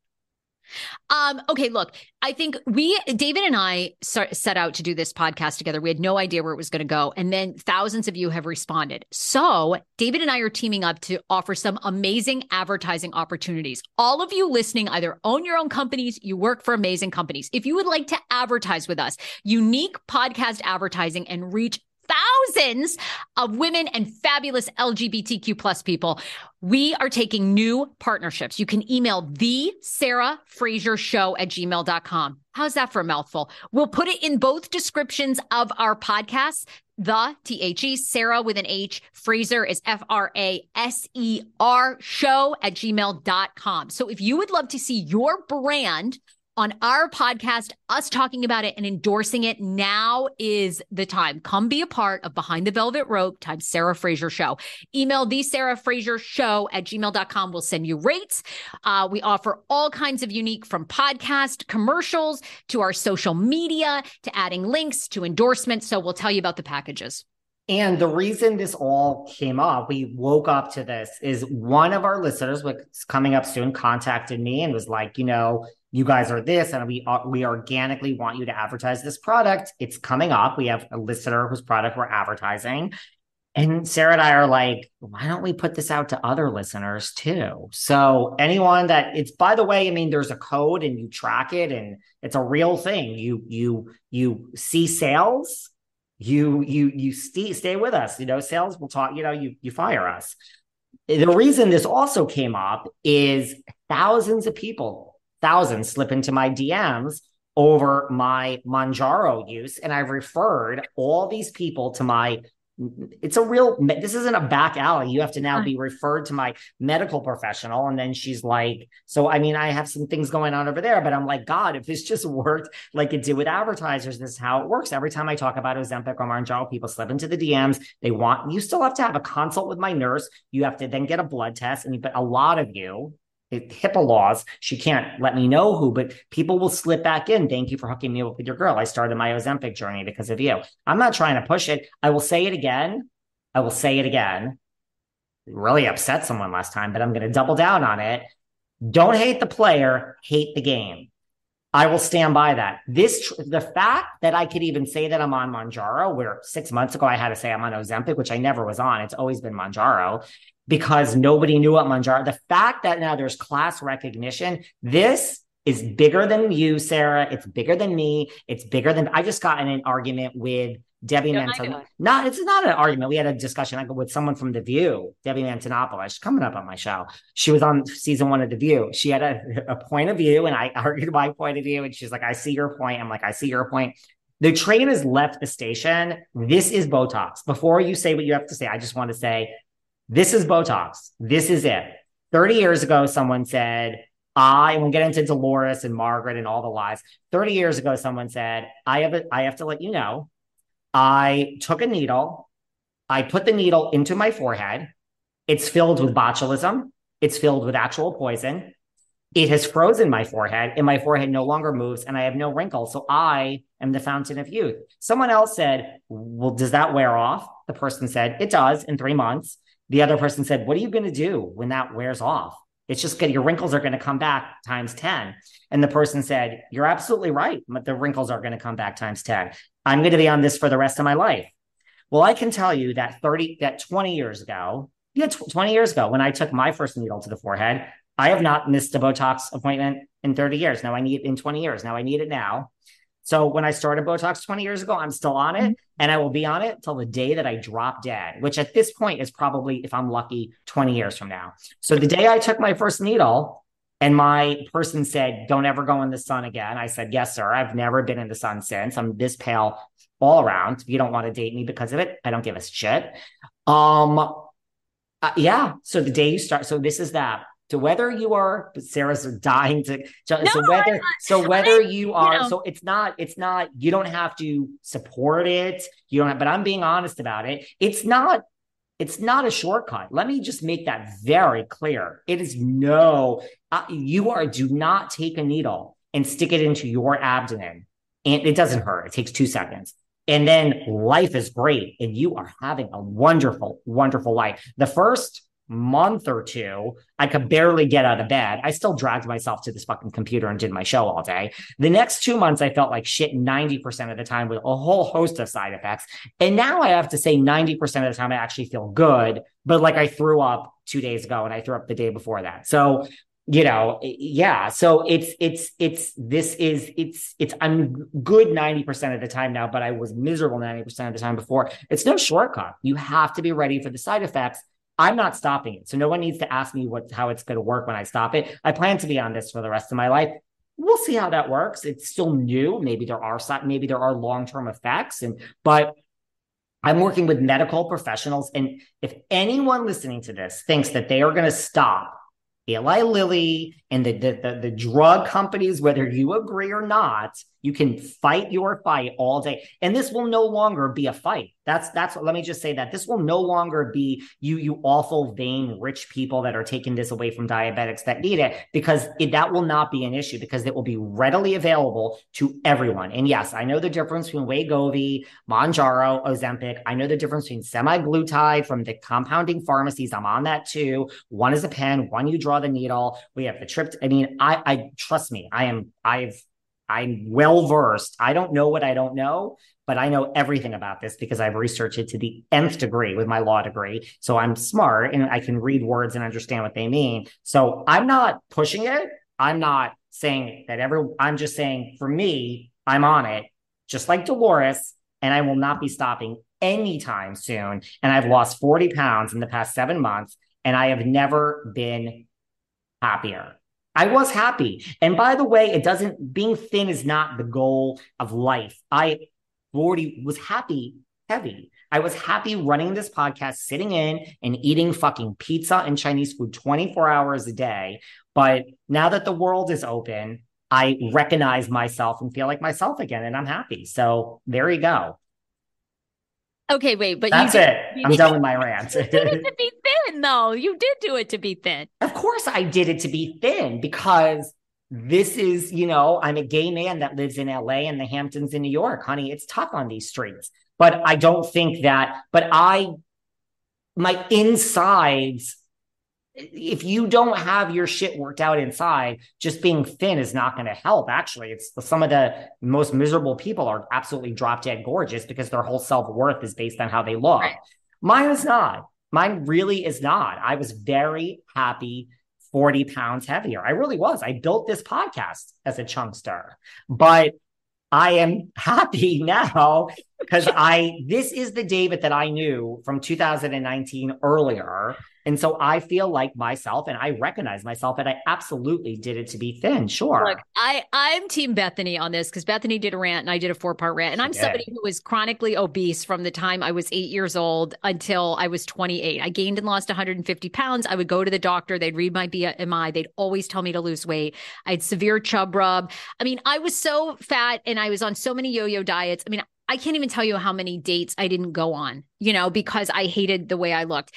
Um, okay, look, I think we, David and I set out to do this podcast together. We had no idea where it was going to go. And then thousands of you have responded. So David and I are teaming up to offer some amazing advertising opportunities. All of you listening either own your own companies, you work for amazing companies. If you would like to advertise with us, unique podcast advertising and reach thousands of women and fabulous LGBTQ plus people. We are taking new partnerships. You can email the Sarah Fraser show at gmail.com. How's that for a mouthful? We'll put it in both descriptions of our podcasts. The T H E Sarah with an H Fraser is F R A S E R show at gmail.com. So if you would love to see your brand on our podcast, us talking about it and endorsing it. Now is the time. Come be a part of Behind the Velvet Rope times Sarah Fraser Show. Email the Sarah Fraser Show at gmail.com. We'll send you rates. Uh, we offer all kinds of unique from podcast commercials to our social media to adding links to endorsements. So we'll tell you about the packages. And the reason this all came up, we woke up to this, is one of our listeners, which is coming up soon, contacted me and was like, you know, you guys are this and we we organically want you to advertise this product. It's coming up. We have a listener whose product we're advertising. And sarah and i are like why don't we put this out to other listeners too? So anyone that it's by the way i mean there's a code and you track it and it's a real thing. You you you see sales you you you stay, stay with us you know sales will talk you know you you fire us the reason this also came up is thousands of people thousands slip into my DMs over my Mounjaro use. And I've referred all these people to my it's a real this isn't a back alley. You have to now be referred to my medical professional. And then she's like so i mean i have some things going on over there but i'm like god if this just worked like it did with advertisers this is how it works. Every time i talk about ozempic or Mounjaro people slip into the dms they want you still have to have a consult with my nurse. You have to then get a blood test. And but a lot of you it, HIPAA laws. She can't let me know who, but people will slip back in. Thank you for hooking me up with your girl. I started my Ozempic journey because of you. I'm not trying to push it. I will say it again. I will say it again. Really upset someone last time, but I'm going to double down on it. Don't hate the player, hate the game. I will stand by that. This, the fact that I could even say that I'm on Mounjaro, where six months ago I had to say I'm on Ozempic, which I never was on. It's always been Mounjaro because nobody knew what Mounjaro. The fact that now there's class recognition, this is bigger than you, Sarah. It's bigger than me. It's bigger than I just got in an argument with Debbie no, Manton. Not it's not an argument. We had a discussion with someone from The View, Debbie Matenopoulos. She's coming up on my show. She was on season one of The View. She had a, a point of view, and I argued my point of view. And she's like, "I see your point." I'm like, "I see your point." The train has left the station. This is Botox. Before you say what you have to say, I just want to say this is Botox. This is it. 30 years ago, someone said, I We'll get into Dolores and Margaret and all the lies. 30 years ago, someone said, I have a, I have to let you know I took a needle, I put the needle into my forehead. It's filled with botulism, it's filled with actual poison. It has frozen my forehead, and my forehead no longer moves, and I have no wrinkles. So I am the fountain of youth. Someone else said, Well, does that wear off? The person said, It does in three months. The other person said, What are you going to do when that wears off? It's just good. Your wrinkles are going to come back times 10. And the person said, You're absolutely right. But the wrinkles are going to come back times 10. I'm going to be on this for the rest of my life. Well, I can tell you that 30, that 20 years ago, yeah, 20 years ago, when I took my first needle to the forehead, I have not missed a Botox appointment in 30 years. Now I need it in 20 years. Now I need it now. So when I started Botox 20 years ago, I'm still on it mm-hmm. and I will be on it till the day that I drop dead, which at this point is probably, if I'm lucky, 20 years from now. So the day I took my first needle and my person said, Don't ever go in the sun again. I said, Yes, sir. I've never been in the sun since. I'm this pale all around. If you don't want to date me because of it, I don't give a shit. Um, uh, yeah. So the day you start, so this is that to whether you are sarah's dying to so, no, whether so whether you are you know. so it's not it's not you don't have to support it you don't have but i'm being honest about it. It's not it's not a shortcut. Let me just make that very clear. It is no uh, you are do not take a needle and stick it into your abdomen. And it doesn't hurt. It takes two seconds. And then life is great and you are having a wonderful wonderful life. The first month or two, I could barely get out of bed. I still dragged myself to this fucking computer and did my show all day. The next two months, I felt like shit 90% of the time with a whole host of side effects. And now I have to say 90% of the time, I actually feel good, but like I threw up two days ago and I threw up the day before that. So, you know, yeah. So it's, it's, it's, this is, it's, it's, I'm good 90% of the time now, but I was miserable 90% of the time before. It's no shortcut. You have to be ready for the side effects I'm not stopping it. So no one needs to ask me what how it's going to work when I stop it. I plan to be on this for the rest of my life. We'll see how that works. It's still new. Maybe there are maybe there are long-term effects and but I'm working with medical professionals and if anyone listening to this thinks that they are going to stop Eli Lilly and the, the, the, the, drug companies, whether you agree or not, you can fight your fight all day. And this will no longer be a fight. That's that's let me just say that this will no longer be you, you awful, vain, rich people that are taking this away from diabetics that need it, because it, that will not be an issue because it will be readily available to everyone. And yes, I know the difference between Wegovy, Mounjaro, Ozempic. I know the difference between semaglutide from the compounding pharmacies. I'm on that too. One is a pen, one you draw the needle. We have the trip. I mean, I, I trust me. I am. I've I'm well versed. I don't know what I don't know, but I know everything about this because I've researched it to the nth degree with my law degree. So I'm smart and I can read words and understand what they mean. So I'm not pushing it. I'm not saying that every, I'm just saying for me, I'm on it, just like Dolores, and I will not be stopping anytime soon. And I've lost 40 pounds in the past seven months, and I have never been happier. I was happy. And by the way, it doesn't, being thin is not the goal of life. I already was happy, heavy. I was happy running this podcast, sitting in and eating fucking pizza and Chinese food 24 hours a day. But now that the world is open, I recognize myself and feel like myself again, and I'm happy. So there you go. Okay, wait, but that's you did, it. I'm done with my rant. you did it to be thin, though. You did do it to be thin. Of course, I did it to be thin because this is, you know, I'm a gay man that lives in LA and the Hamptons in New York, honey. It's tough on these streets, but I don't think that. But I, my insides if you don't have your shit worked out inside, just being thin is not going to help. Actually, it's some of the most miserable people are absolutely drop dead gorgeous because their whole self worth is based on how they look. Right. Mine is not. Mine really is not. I was very happy 40 pounds heavier. I really was. I built this podcast as a chunkster, but I am happy now because I, this is the David that I knew from 2019 earlier and so I feel like myself and I recognize myself and I absolutely did it to be thin. Sure. Look, I, I'm team Bethenny on this because Bethenny did a rant and I did a four part rant. And I'm somebody who was chronically obese from the time I was eight years old until I was 28. I gained and lost 150 pounds. I would go to the doctor. They'd read my BMI. They'd always tell me to lose weight. I had severe chub rub. I mean, I was so fat and I was on so many yo yo diets. I mean, I can't even tell you how many dates I didn't go on, you know, because I hated the way I looked.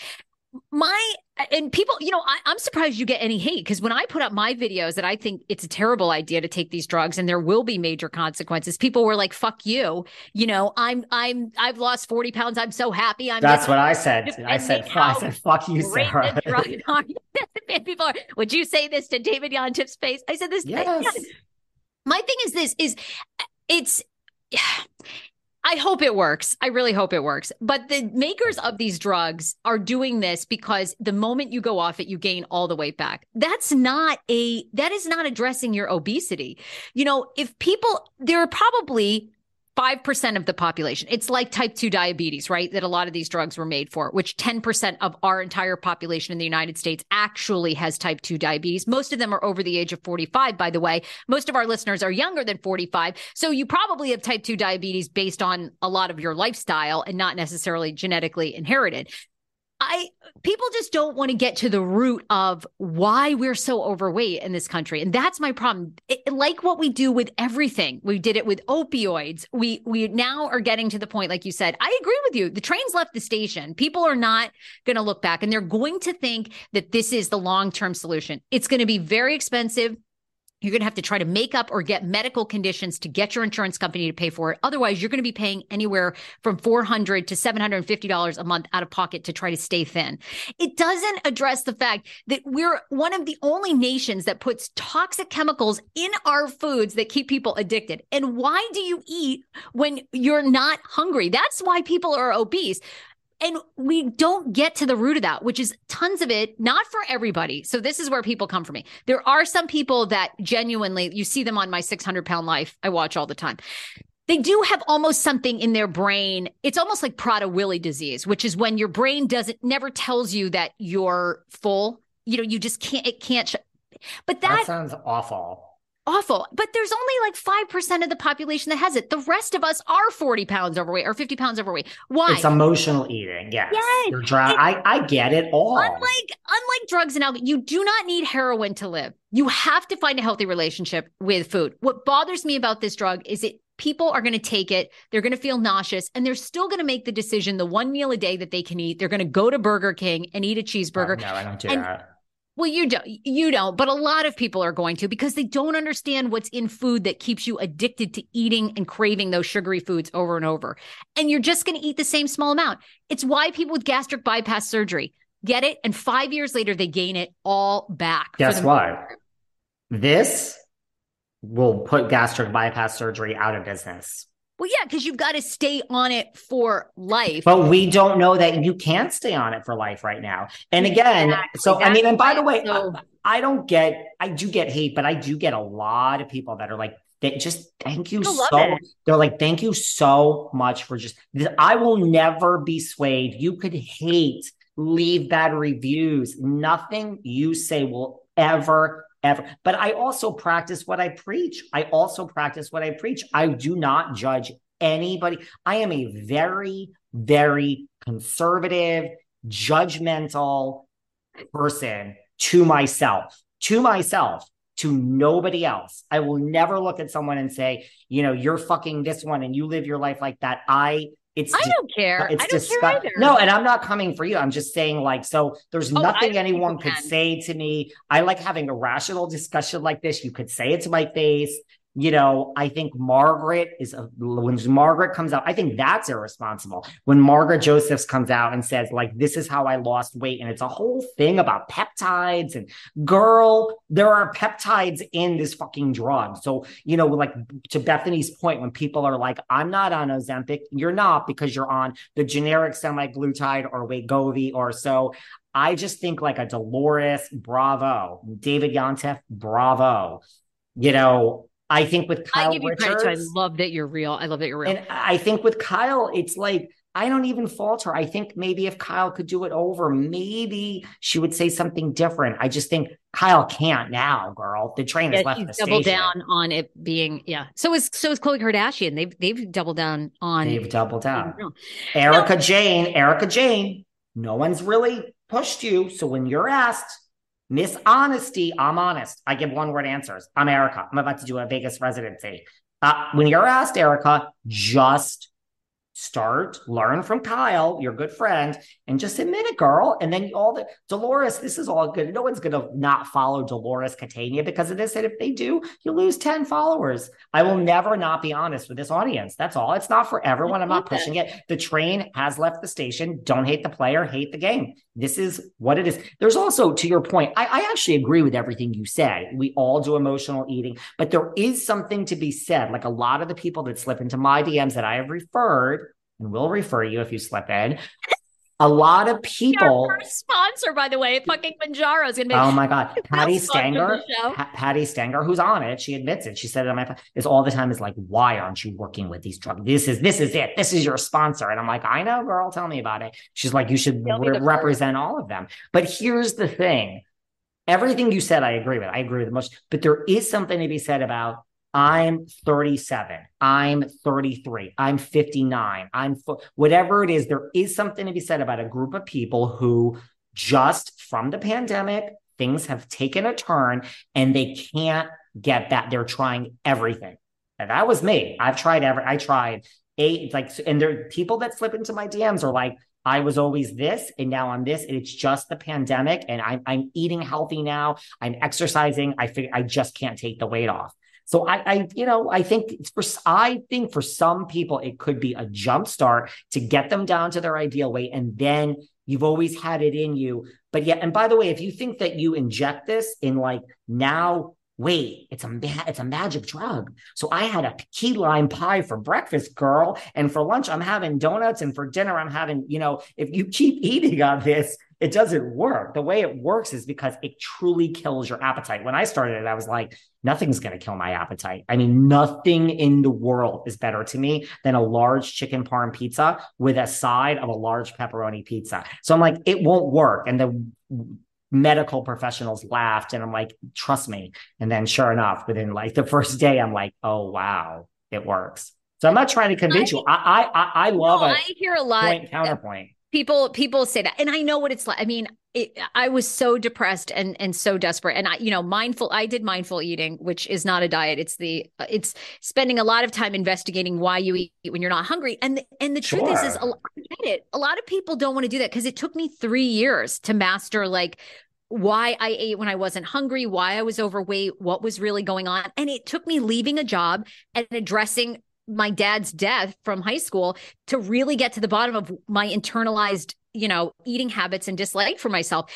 My and people, you know, I, am surprised you get any hate because when I put up my videos that I think it's a terrible idea to take these drugs and there will be major consequences, people were like, "Fuck you," you know. I'm, I'm, I've lost 40 pounds. I'm so happy. I'm. That's what I said. I said, I said, "Fuck you, Sarah." people are. Would you say this to David Yontef's face? I said this. Yes. My thing is this: is it's I hope it works. I really hope it works. But the makers of these drugs are doing this because the moment you go off it, you gain all the weight back. That's not a, that is not addressing your obesity. You know, if people, there are probably 5% of the population. It's like type 2 diabetes, right? That a lot of these drugs were made for, which 10% of our entire population in the United States actually has type 2 diabetes. Most of them are over the age of 45, by the way. Most of our listeners are younger than 45. So you probably have type 2 diabetes based on a lot of your lifestyle and not necessarily genetically inherited. I people just don't want to get to the root of why we're so overweight in this country, and that's my problem. It, like what we do with everything, we did it with opioids. We we now are getting to the point, like you said. I agree with you. The train's left the station. People are not going to look back, and they're going to think that this is the long term solution. It's going to be very expensive. You're going to have to try to make up or get medical conditions to get your insurance company to pay for it. Otherwise, you're going to be paying anywhere from 400 to $750 a month out of pocket to try to stay thin. It doesn't address the fact that we're one of the only nations that puts toxic chemicals in our foods that keep people addicted. And why do you eat when you're not hungry? That's why people are obese. And we don't get to the root of that, which is tons of it, not for everybody. So this is where people come for me. There are some people that genuinely, you see them on my 600 pound life. I watch all the time. They do have almost something in their brain. It's almost like Prader-Willi disease, which is when your brain doesn't never tells you that you're full. You know, you just can't, it can't. Sh- but that, that sounds awful awful. But there's only like 5% of the population that has it. The rest of us are 40 pounds overweight or 50 pounds overweight. Why? It's emotional eating. Yes. yes. You're dry. I, I get it all. Unlike, unlike drugs and alcohol, you do not need heroin to live. You have to find a healthy relationship with food. What bothers me about this drug is it people are going to take it. They're going to feel nauseous and they're still going to make the decision the one meal a day that they can eat. They're going to go to Burger King and eat a cheeseburger. Oh, no, I don't do and, that. Well, you don't, you don't, but a lot of people are going to because they don't understand what's in food that keeps you addicted to eating and craving those sugary foods over and over. And you're just going to eat the same small amount. It's why people with gastric bypass surgery get it. And five years later, they gain it all back. Guess why? This will put gastric bypass surgery out of business. Well, yeah, because you've got to stay on it for life. But we don't know that you can't stay on it for life right now. And again, exactly. so I mean, and by the way, so, I, I, don't get, I do get hate, but I do get a lot of people that are like, they just thank you so. It. They're like, thank you so much for just. I will never be swayed. You could hate, leave bad reviews. Nothing you say will ever ever. But I also practice what I preach. I also practice what I preach. I do not judge anybody. I am a very, very conservative, judgmental person to myself, to myself, to nobody else. I will never look at someone and say, you know, you're fucking this one and you live your life like that. I it's I don't care. It's I don't disgust- care either. No, and I'm not coming for you. I'm just saying, like, so there's oh, nothing anyone could say to me. I like having a rational discussion like this. You could say it to my face you know, I think Margaret is a, when Margaret comes out, I think that's irresponsible. When Margaret Josephs comes out and says, like, this is how I lost weight, and it's a whole thing about peptides and girl, there are peptides in this fucking drug. So, you know, like to Bethenny's point, when people are like, I'm not on Ozempic, you're not because you're on the generic semaglutide or Wegovy or so. I just think like a Dolores, bravo. David Yontef, bravo. You know, I think with Kyle I give you Richards, credit. I love that you're real. I love that you're real. And I think with Kyle, it's like I don't even falter. I think maybe if Kyle could do it over, maybe she would say something different. I just think Kyle can't now, girl. The train yeah, has left the doubled station. down on it being yeah. So is so is Khloe Kardashian. They've they've doubled down on. They've doubled down. Erika no. Jayne, Erika Jayne. No one's really pushed you. So when you're asked Miss Honesty, I'm honest. I give one word answers. I'm Erika. I'm about to do a Vegas residency. Uh, when you're asked, Erika, just start, learn from Kyle, your good friend, and just admit it, girl. And then all the Dolores, this is all good. No one's gonna not follow Dolores Catania because of this. And if they do, you lose 10 followers. I will never not be honest with this audience. That's all. It's not for everyone. I'm not pushing it. The train has left the station. Don't hate the player, hate the game. This is what it is. There's also, to your point, I, I actually agree with everything you said. We all do emotional eating, but there is something to be said. Like a lot of the people that slip into my DMs that I have referred and we'll refer you if you slip in. A lot of people. Our first sponsor, by the way, fucking Mounjaro is gonna be. Oh my god, Patti Stanger. Pa- Patti Stanger, who's on it, she admits it. She said it on my is all the time is like, why aren't you working with these drugs? This is this is it. This is your sponsor, and I'm like, I know, girl. Tell me about it. She's like, you should re- represent all of them. But here's the thing: everything you said, I agree with. I agree with the most, but there is something to be said about. I'm 37. I'm 33. I'm 59. I'm whatever it is. There is something to be said about a group of people who just from the pandemic, things have taken a turn and they can't get back. They're trying everything. And that was me. I've tried every, I tried eight, like, and there are people that slip into my DMs are like, I was always this and now I'm this. And it's just the pandemic. And I'm, I'm eating healthy now. I'm exercising. I figure I just can't take the weight off. So I, I, you know, I think for, I think for some people it could be a jump start to get them down to their ideal weight, and then you've always had it in you. But yeah, and by the way, if you think that you inject this in like now, wait, it's a it's a magic drug. So I had a key lime pie for breakfast, girl, and for lunch I'm having donuts, and for dinner I'm having, you know, if you keep eating on this. It doesn't work. The way it works is because it truly kills your appetite. When I started it, I was like, nothing's going to kill my appetite. I mean, nothing in the world is better to me than a large chicken parm pizza with a side of a large pepperoni pizza. So I'm like, it won't work. And the medical professionals laughed and I'm like, trust me. And then sure enough, within like the first day, I'm like, oh, wow, it works. So I'm not trying to convince you. I I I, I love No, a I hear a lot. point counterpoint. People people say that and i know what it's like i mean it, i was so depressed and and so desperate and i you know mindful i did mindful eating which is not a diet it's the it's spending a lot of time investigating why you eat when you're not hungry and the, and the truth is is a, Sure. I get it a lot of people don't want to do that because it took me three years to master like why I ate when I wasn't hungry, why I was overweight, what was really going on. And it took me leaving a job and addressing my dad's death from high school to really get to the bottom of my internalized, you know, eating habits and dislike for myself.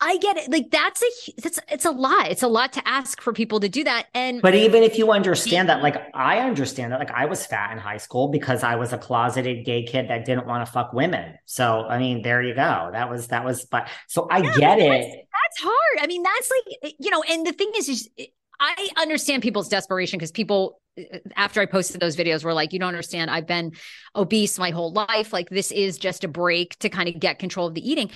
I get it. Like that's a that's it's a lot. It's a lot to ask for people to do that. And But even if you understand that, like I understand that, like I was fat in high school because I was a closeted gay kid that didn't want to fuck women. So I mean, there you go. That was that was. But so I Yeah, get but that's- it. that's hard. I mean, that's like you know, and the thing is, is I understand people's desperation because people after I posted those videos were like, you don't understand. I've been obese my whole life. Like this is just a break to kind of get control of the eating.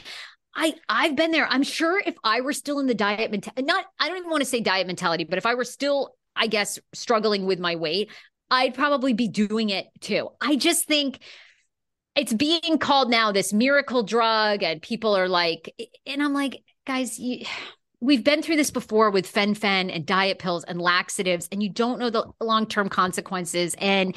I I've been there. I'm sure if I were still in the diet mentality, not I don't even want to say diet mentality, but if I were still, I guess, struggling with my weight, I'd probably be doing it too. I just think it's being called now this miracle drug, and people are like, and I'm like, guys, you, we've been through this before with fen-phen and diet pills and laxatives, and you don't know the long-term consequences. And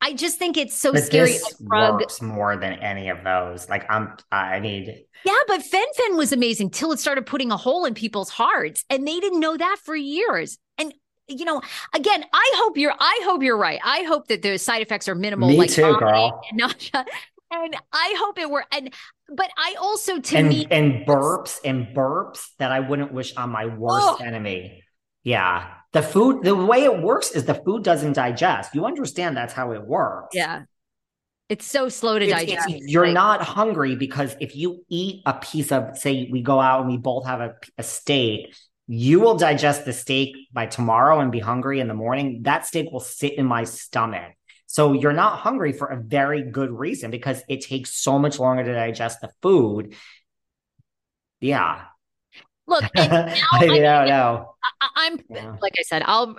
I just think it's so But scary. this works more than any of those. Like I'm, I need. Yeah, but fen-phen was amazing till it started putting a hole in people's hearts, and they didn't know that for years. And you know, again, I hope you're. I hope you're right. I hope that the side effects are minimal. Me like too, girl. And nausea. And I hope it were. And but I also to and me and burps and burps that I wouldn't wish on my worst Oh. enemy. Yeah, the food. The way it works is the food doesn't digest. You understand that's how it works. Yeah. It's so slow to It's- digest. it's- you're Like, not hungry because if you eat a piece of, say, we go out and we both have a, a steak, you will digest the steak by tomorrow and be hungry in the morning. That steak will sit in my stomach. So you're not hungry for a very good reason because it takes so much longer to digest the food. Yeah. Look, I I- don't know. I, I'm Yeah. like I said, I'll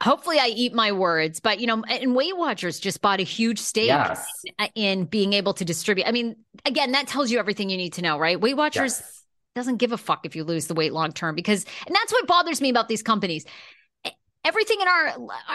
hopefully I eat my words, but you know, and Weight Watchers just bought a huge stake Yes. in being able to distribute. I mean, again, that tells you everything you need to know, right? Weight Watchers Yes. doesn't give a fuck if you lose the weight long term because, and that's what bothers me about these companies. Everything in our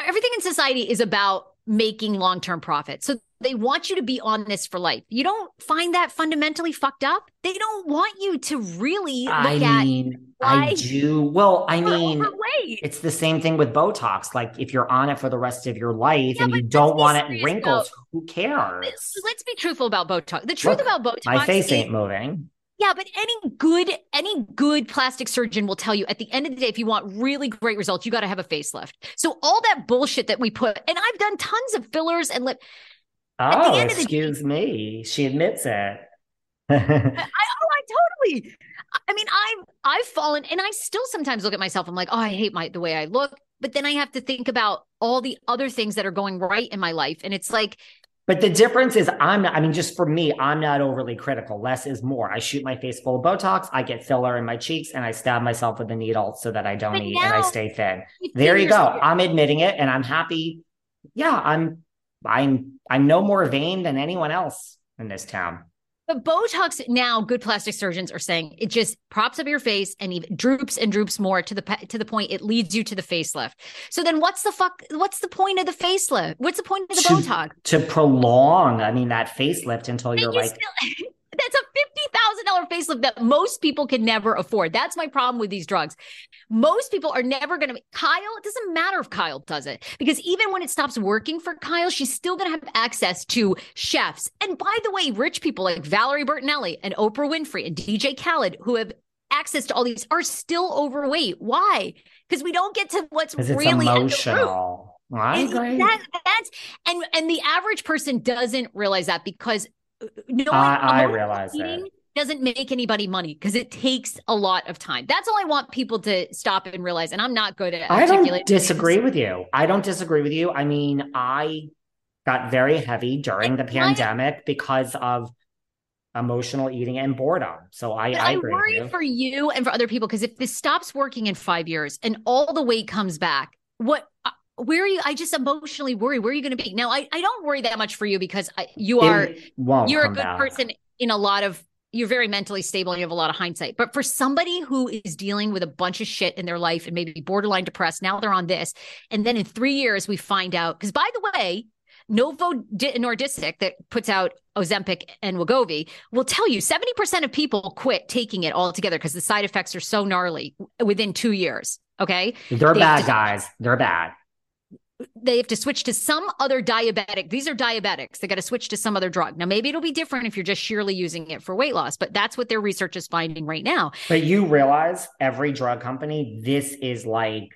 everything in society is about making long term profit. So they want you to be on this for life. You don't find that fundamentally fucked up? They don't want you to really look I at mean, I do. Well, I mean, overweight. it's the same thing with Botox. Like, if you're on it for the rest of your life Yeah, and you don't want it wrinkles, who cares? Let's be truthful about Botox. The truth Look, about Botox My face ain't moving. Yeah, but any good any good plastic surgeon will tell you at the end of the day, if you want really great results, you got to have a facelift. So all that bullshit that we put, and I've done tons of fillers and lip. At the Oh, the day- excuse me. She admits it. I, oh, I totally. I mean, I've I've fallen, and I still sometimes look at myself. I'm like, oh, I hate my the way I look. But then I have to think about all the other things that are going right in my life, and it's like, But the difference is, I'm not, I mean, just for me, I'm not overly critical. Less is more. I shoot my face full of Botox, I get filler in my cheeks, and I stab myself with a needle so that I don't But eat and I stay thin. 15 There you go. I'm admitting it and I'm happy. Yeah, I'm I'm I'm no more vain than anyone else in this town. But Botox now, good plastic surgeons are saying it just props up your face and even droops and droops more to the to the point it leads you to the facelift. So then, what's the fuck? What's the point of the facelift? What's the point of the To- Botox? To prolong, I mean, that facelift until you're you like still- that's a fifty thousand dollar facelift that most people can never afford. That's my problem with these drugs. Most people are never going to. Kyle, it doesn't matter if Kyle does it because even when it stops working for Kyle, she's still going to have access to chefs. And by the way, rich people like Valerie Bertinelli and Oprah Winfrey and DJ Khaled, who have access to all these, are still overweight. Why? Because we don't get to what's really emotional. I And that- that's and and the average person doesn't realize that because knowing I- I realize that. doesn't make anybody money because it takes a lot of time. That's all I want people to stop and realize. And I'm not good at I don't disagree things. with you. I don't disagree with you. I mean, I got very heavy during the pandemic because of emotional eating and boredom. So I, I I, agree with worry you. for you and for other people because if this stops working in five years and all the weight comes back, what? Where are you? I just emotionally worry. Where are you going to be now? I, I don't worry that much for you because I, you are you're a good person in a lot of you're very mentally stable and you have a lot of hindsight. But for somebody who is dealing with a bunch of shit in their life and maybe borderline depressed, now they're on this. And then in three years, we find out because by the way, Novo Di- Nordisk that puts out Ozempic and Wegovy will tell you 70% of people quit taking it altogether because the side effects are so gnarly within two years. Okay. They're They bad guys. They're bad. They have to switch to some other diabetic. These are diabetics. They got to switch to some other drug. Now, maybe it'll be different if you're just sheerly using it for weight loss, but that's what their research is finding right now. But you realize every drug company, this is like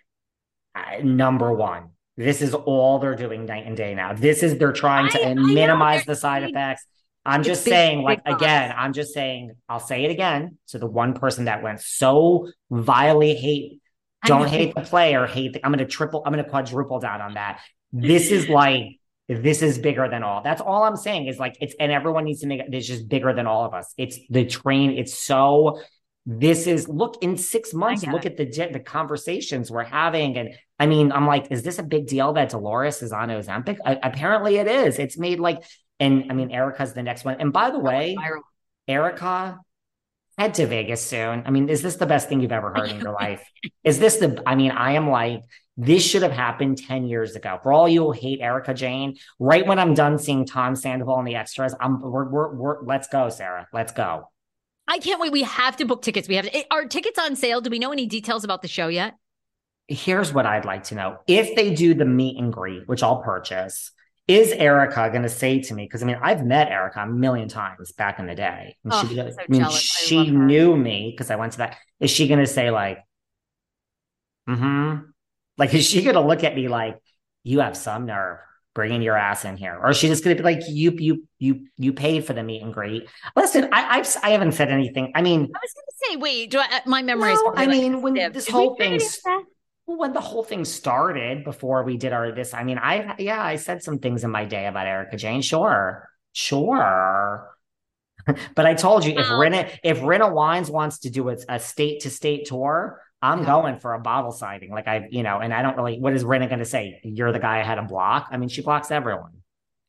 uh, number one. This is all they're doing night and day now. This is they're trying to I- I minimize the side effects. I'm It's just big- saying, like big bucks. again, I'm just saying, I'll say it again to the one person that went so vilely hate, don't hate the player, hate the, I'm gonna triple, I'm gonna quadruple down on that. This is like this is bigger than all. That's all I'm saying is like it's and everyone needs to make it it's just bigger than all of us. It's the train, it's so this is look in six months, look at the the conversations we're having. And I mean, I'm like, is this a big deal that Dolores is on Ozempic? I, apparently it is. It's made like, and I mean, Erika's the next one. And by the way, Erika head to Vegas soon. I mean, is this the best thing you've ever heard in your life? Is this the, I mean, I am like, this should have happened 10 years ago. For all you who hate Erika Jayne, right when I'm done seeing Tom Sandoval and the extras, I'm, we're, we're, we're, let's go, Sarah. Let's go. I can't wait. We have to book tickets. We have to, are tickets on sale. Do we know any details about the show yet? Here's what I'd like to know. If they do the meet and greet, which I'll purchase, is Erika going to say to me? Because I mean, I've met Erika a million times back in the day. And Oh, she, so I mean, jealous. She her. knew me because I went to that. Is she going to say like, mm-hmm? Like, is she going to look at me like, you have some nerve bringing your ass in here? Or is she just going to be like, you, you, you, you paid for the meet and greet? Listen, I, I've, I haven't said anything. I mean, I was going to say, wait, do I, my memory is no, I like mean, when this whole thing, any of that? well, when the whole thing started before we did our this, I mean, I yeah, I said some things in my day about Erika Jayne. Sure, sure. but I told you if Wow. Rinna if Rinna Wines wants to do a state to state tour, I'm Yeah. going for a bottle signing. Like I, you know, and I don't really. What is Rinna going to say? You're the guy I had to block. I mean, she blocks everyone.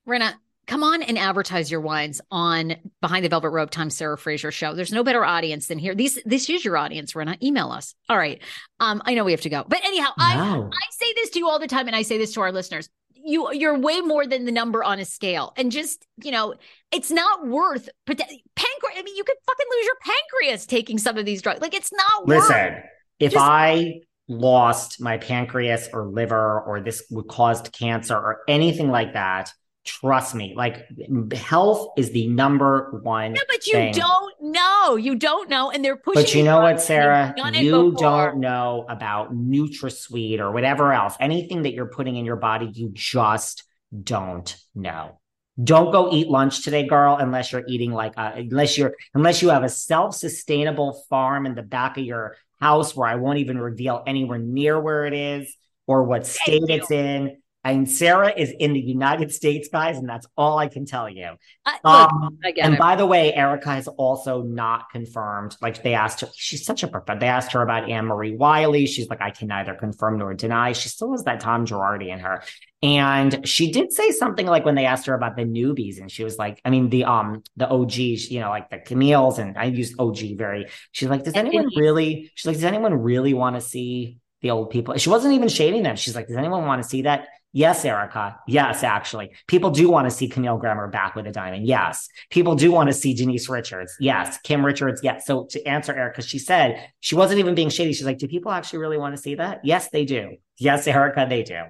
Rinna, come on and advertise your wines on Behind the Velvet Rope times Sarah Fraser show. There's no better audience than here. These this is your audience, Rinna. Email us. All right. Um, I know we have to go. But anyhow, I. I say this to you all the time, and I say this to our listeners. you you're way more than the number on a scale, and just you know, it's not worth pancreas. I mean, you could fucking lose your pancreas taking some of these drugs. Like it's not. Worth listen, worth. if Just- I lost my pancreas or liver or this would caused cancer or anything like that, trust me, like health is the number one. Yeah, but you thing. don't know. You don't know, and they're pushing. But you know what, Sarah? You've done it You don't know about NutraSweet or whatever else. Anything that you're putting in your body, you just don't know. Don't go eat lunch today, girl, unless you're eating like a, unless you're unless you have a self-sustainable farm in the back of your house where I won't even reveal anywhere near where it is or what state it's in. And Sarah is in the United States, guys, and that's all I can tell you. I, look, Um, and by the way, Erika has also not confirmed. Like they asked her, she's such a perfect. They asked her about Annemarie Wiley. She's like, I can neither confirm nor deny. She still has that Tom Girardi in her. And she did say something like when they asked her about the newbies, and she was like, I mean, the um the OGs, you know, like the Camille's, and I use OG very. She's like, does anyone really? She's like, does anyone really want to see the old people? She wasn't even shading them. She's like, does anyone want to see that? Yes, Erika. Yes, actually. People do want to see Camille Grammer back with a diamond. Yes. People do want to see Denise Richards. Yes. Kim Richards. Yes. So to answer Erika, she said she wasn't even being shady. She's like, do people actually really want to see that? Yes, they do. Yes, Erika, they do.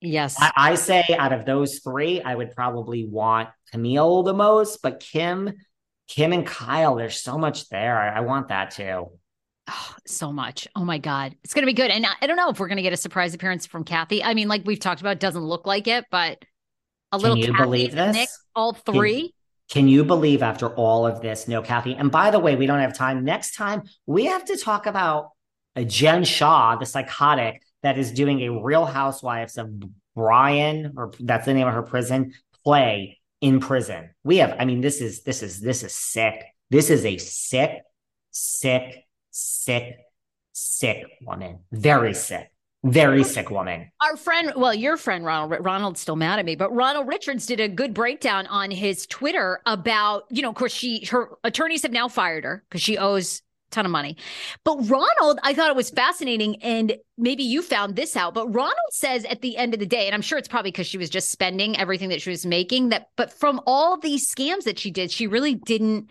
yes. I, I say out of those three, I would probably want Camille the most, but Kim, Kim and Kyle, there's so much there. I, I want that too. Oh, so much. Oh my God. It's going to be good. And I, I don't know if we're going to get a surprise appearance from Kathy. I mean, like we've talked about, it doesn't look like it, but a little. Can you Kathy believe this? Nick, all three. Can you believe after all of this, no, Kathy? And by the way, we don't have time. Next time, we have to talk about a Jen Shah, the psychotic that is doing a Real Housewives of Bryan, or that's the name of her prison play in prison. We have, I mean, this is this is this is sick. This is a sick, sick, sick, sick woman. Very sick. Very sick woman. Our friend, well, your friend Ronald, Ronald's still mad at me, but Ronald Richards did a good breakdown on his Twitter about, you know, of course, she, her attorneys have now fired her because she owes a ton of money. But Ronald, I thought it was fascinating. And maybe you found this out, but Ronald says at the end of the day, and I'm sure it's probably because she was just spending everything that she was making, that, but from all these scams that she did, she really didn't.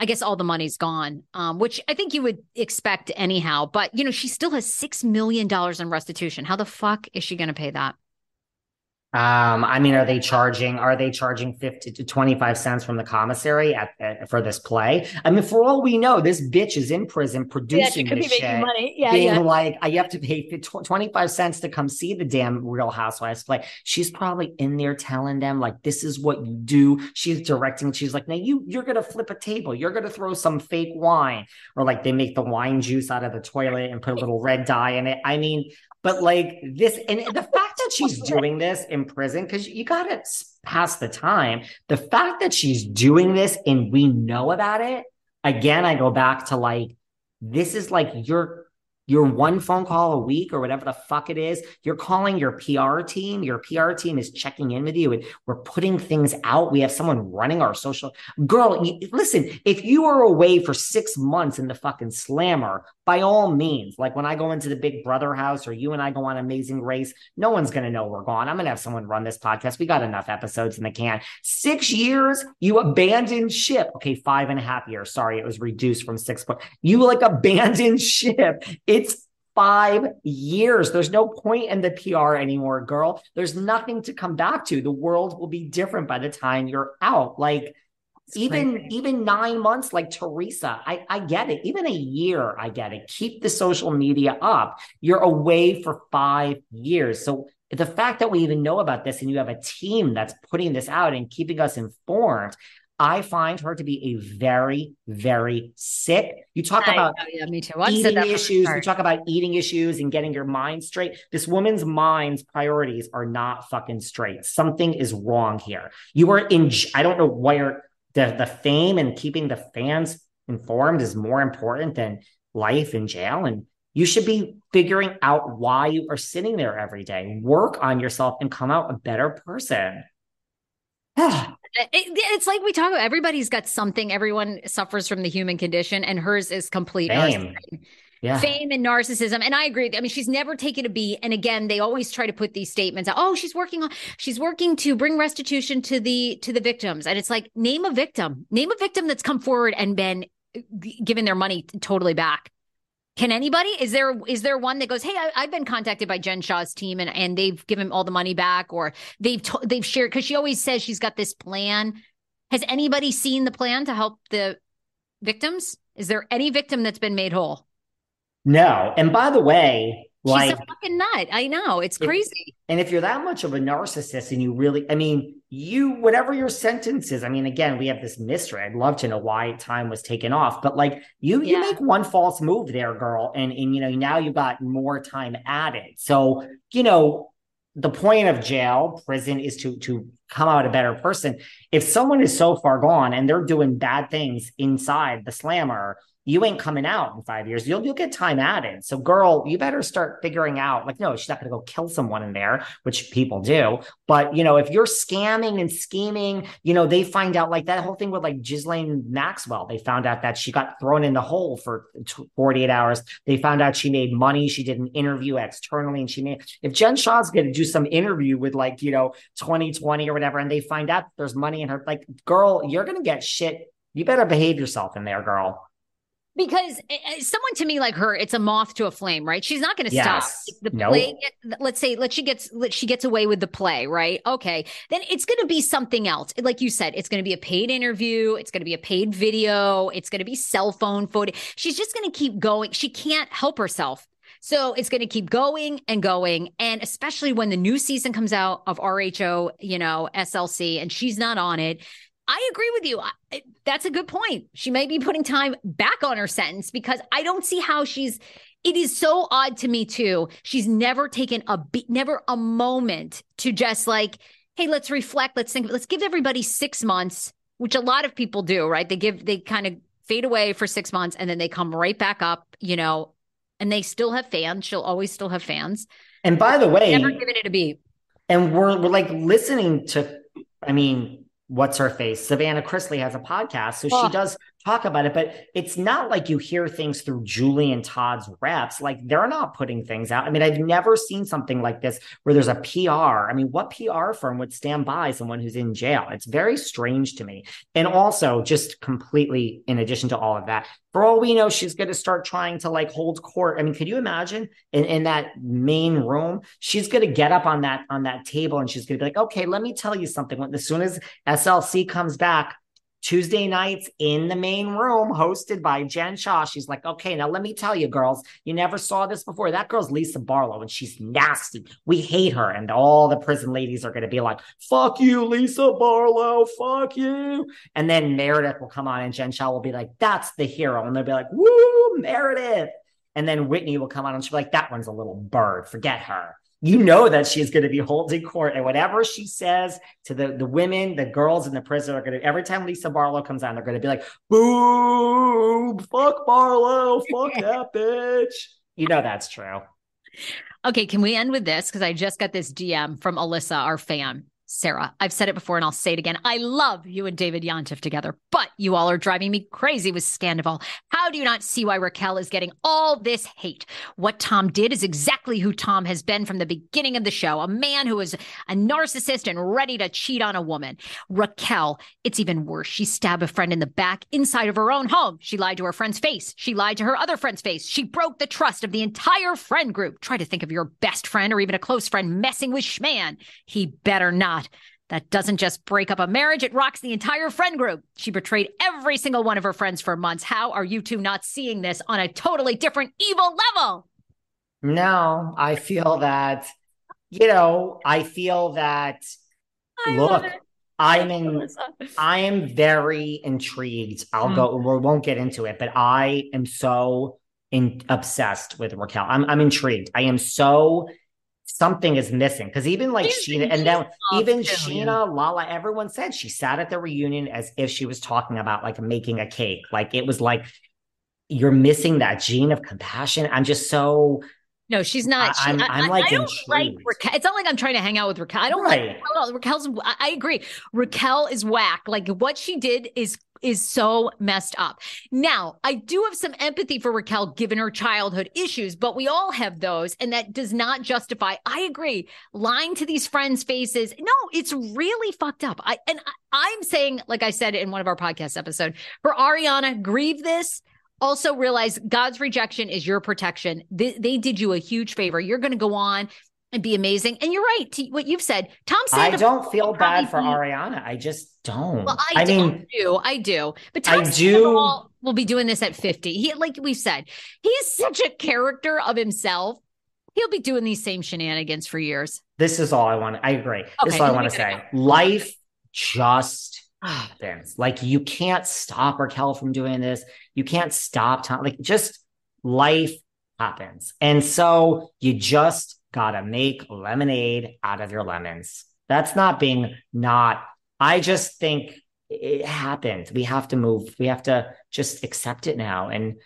I guess all the money's gone, um, which I think you would expect anyhow. But you know, she still has six million dollars in restitution. How the fuck is she going to pay that? Um, I mean, are they charging? Are they charging fifty to twenty-five cents from the commissary at, at- for this play? I mean, for all we know, this bitch is in prison producing this shit, money. Yeah, being like, I have to pay twenty-five cents to come see the damn Real Housewives play. She's probably in there telling them like, this is what you do. She's directing. She's like, now you you're gonna flip a table. You're gonna throw some fake wine, or like they make the wine juice out of the toilet and put a little red dye in it. I mean. But like this, and the fact that she's doing this in prison, because you got to pass the time. The fact that she's doing this and we know about it, again, I go back to like, this is like your your one phone call a week or whatever the fuck it is. You're calling your PR team. Your PR team is checking in with you and we're putting things out. We have someone running our social. Girl, you, listen, if you are away for six months in the fucking slammer, by all means, like when I go into the Big Brother house or you and I go on Amazing Race, no one's going to know we're gone. I'm going to have someone run this podcast. We got enough episodes in the can. Six years, you abandoned ship. Okay, five and a half years. Sorry, it was reduced from six. But you like abandoned ship. It's five years. There's no point in the PR anymore, girl. There's nothing to come back to. The world will be different by the time you're out. Like, even crazy. even nine months like teresa I, I get it even a year i get it keep the social media up you're away for five years so the fact that we even know about this and you have a team that's putting this out and keeping us informed i find her to be a very very sick you talk I- about oh, yeah, me too. I've eating the issues. You talk about eating issues and getting your mind straight. This woman's mind's priorities are not fucking straight. Something is wrong here. You are in, I don't know where the, the fame and keeping the fans informed is more important than life in jail. And you should be figuring out why you are sitting there every day. Work on yourself and come out a better person. It- it's like we talk about everybody's got something. Everyone suffers from the human condition, and hers is complete. Yeah. fame and narcissism. And I agree. I mean, she's never taken a beat. And again, they always try to put these statements out. Oh, she's working on, she's working to bring restitution to the to the victims. And it's like, name a victim, name a victim that's come forward and been uh, g- given their money totally back. Can anybody? Is there is there one that goes, "Hey, I, have been contacted by Jen Shah's team, and and they've given all the money back, or they've to, they've shared because she always says she's got this plan. Has anybody seen the plan to help the victims? Is there any victim that's been made whole? No. And by the way, like She's a fucking nut. I know. It's crazy. And if you're that much of a narcissist and you really, I mean, you, whatever your sentence is, I mean, again, we have this mystery. I'd love to know why time was taken off, but like you, Yeah. you make one false move there, girl. And, and, you know, now you got more time added. So, you know, the point of jail, prison is to, to come out a better person. If someone is so far gone and they're doing bad things inside the slammer, you ain't coming out in five years. You'll you'll get time added. So, girl, you better start figuring out. Like, no, she's not going to go kill someone in there, which people do. But you know, if you're scamming and scheming, you know, they find out like that whole thing with like Ghislaine Maxwell. They found out that she got thrown in the hole for 48 hours. They found out she made money. She did an interview externally, and she made. If Jen Shah's going to do some interview with like you know 2020 or whatever, and they find out there's money in her, like, girl, you're going to get shit. You better behave yourself in there, girl. Because uh, uh, someone to me like her, it's a moth to a flame, right? She's not going to stop. Yes. The Nope. play, let's say, let she gets, let she gets away with the play, right? Okay, then it's going to be something else. Like you said, it's going to be a paid interview. It's going to be a paid video. It's going to be cell phone footage. She's just going to keep going. She can't help herself. So it's going to keep going and going. And especially when the new season comes out of RHO, you know, SLC, and she's not on it. I agree with you. I, that's a good point. She may be putting time back on her sentence because I don't see how she's. It is so odd to me too. She's never taken a beat, never a moment to just like, hey, let's reflect. Let's think. Let's give everybody six months, which a lot of people do, right? They give, they kind of fade away for six months and then they come right back up, you know, and they still have fans. She'll always still have fans. And by the way, Never given it a beat. and we're we're like listening to i mean what's her face savannah chrisley has a podcast so Oh. she does talk about it but it's not like you hear things through julie and todd's reps like they're not putting things out. I mean i've never seen something like this where there's a pr i mean what pr firm would stand by someone who's in jail? It's very strange to me. And also just completely in addition to all of that for all we know she's going to start trying to like hold court. I mean could you imagine in, in that main room she's going to get up on that on that table and she's going to be like okay let me tell you something. When as soon as slc comes back Tuesday nights in the main room, hosted by Jen Shah. She's like, okay, now let me tell you, girls, you never saw this before. That girl's Lisa Barlow, and she's nasty. We hate her. And all the prison ladies are going to be like, fuck you, Lisa Barlow, fuck you. And then Meredith will come on, and Jen Shah will be like, that's the hero. And they'll be like, woo, Meredith. And then Whitney will come on, and she'll be like, that one's a little bird. Forget her. You know that she's going to be holding court, and whatever she says to the, the women, the girls in the prison are going to, every time Lisa Barlow comes on, they're going to be like, boo, fuck Barlow, fuck that bitch. You know that's true. Okay, can we end with this? Because I just got this DM from Alyssa, our fan. Sarah, I've said it before and I'll say it again. I love you and David Yontef together, but you all are driving me crazy with Scandoval. How do you not see why Raquel is getting all this hate? What Tom did is exactly who Tom has been from the beginning of the show a man who is a narcissist and ready to cheat on a woman. Raquel, it's even worse. She stabbed a friend in the back inside of her own home. She lied to her friend's face. She lied to her other friend's face. She broke the trust of the entire friend group. Try to think of your best friend or even a close friend messing with Schman. He better not. That doesn't just break up a marriage, it rocks the entire friend group. She betrayed every single one of her friends for months. How are you two not seeing this on a totally different evil level? No, I feel that, you know, I feel that, I look. I'm in, I am very intrigued. I'll Mm. go, we won't get into it, but I am so in, obsessed with Raquel. I'm, I'm intrigued. I am so, something is missing because even like She's Scheana, and then even. Scheana, Lala, everyone said she sat at the reunion as if she was talking about like making a cake. Like it was like, you're missing that gene of compassion. I'm just so, No, she's not. I, I'm, I, like, I don't like. Raquel. It's not like I'm trying to hang out with Raquel. I don't Right. like Raquel. Raquel's. I, I agree. Raquel is whack. Like what she did is is so messed up. Now, I do have some empathy for Raquel given her childhood issues, but we all have those. And that does not justify, I agree, lying to these friends' faces. No, it's really fucked up. I, and I, I'm saying, like I said in one of our podcast episodes, for Ariana, grieve this. Also realize God's rejection is your protection. They, they did you a huge favor. You're going to go on and be amazing. And you're right. To what you've said, Tom. Said I don't feel bad for be, Ariana. I just don't. Well, I, I mean, do I do? But Tom I do. Will be doing this at 50. He, like we've said, he's such a character of himself. He'll be doing these same shenanigans for years. This is all I want. I agree. Okay, this is all I want to say. Life just happens. Like you can't stop Raquel from doing this. You can't stop Tom. Like just life happens. And so you just gotta make lemonade out of your lemons. That's not being not. I just think it happened. We have to move. We have to just accept it now. And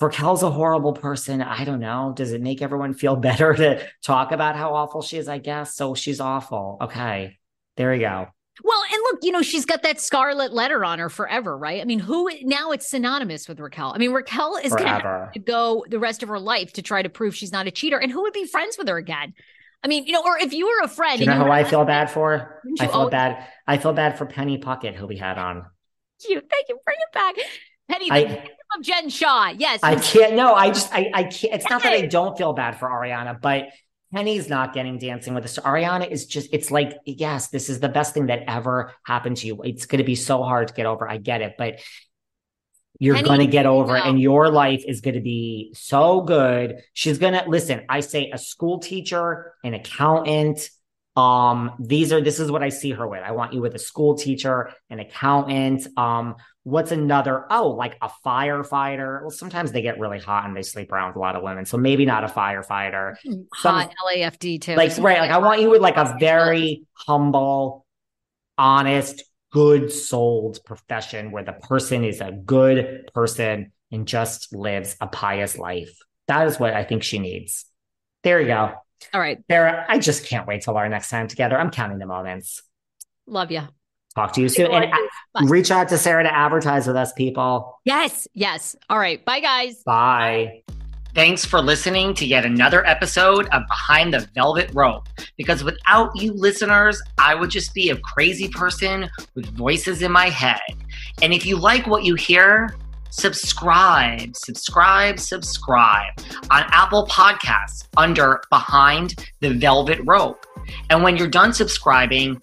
Raquel's a horrible person. I don't know. Does it make everyone feel better to talk about how awful she is? I guess. So she's awful. Okay. There we go. Well, and look, you know, she's got that scarlet letter on her forever, right? I mean, who now it's synonymous with Raquel. I mean, Raquel is going to go the rest of her life to try to prove she's not a cheater. And who would be friends with her again? I mean, you know, or if you were a friend, Do you know who I feel bad for? I feel bad. I feel bad for Penny Puckett, who we had on. You thank you. Bring it back, Penny. I, of Jen Shah, Yes, I can't. No, I just, I, I can't. It's not that I don't feel bad for Ariana, but Penny's not getting dancing with the star. Ariana is just, it's like, yes, this is the best thing that ever happened to you. It's going to be so hard to get over. I get it, but you're going to get over it and your life is going to be so good. She's going to listen. I say a school teacher, an accountant, um these are this is what i see her with i want you with a school teacher an accountant um what's another oh like a firefighter well sometimes they get really hot and they sleep around with a lot of women so maybe not a firefighter hmm, hot lafd too like right like i want you with like a very humble honest good souled profession where the person is a good person and just lives a pious life that is what i think she needs there you go all right. Sarah, I just can't wait till our next time together. I'm counting the moments. Love you. Talk to you soon. And uh, Bye. reach out to Sarah to advertise with us, people. Yes. Yes. All right. Bye, guys. Bye. Thanks for listening to yet another episode of Behind the Velvet Rope. Because without you listeners, I would just be a crazy person with voices in my head. And if you like what you hear, subscribe, subscribe, subscribe on Apple Podcasts under Behind the Velvet Rope. And when you're done subscribing,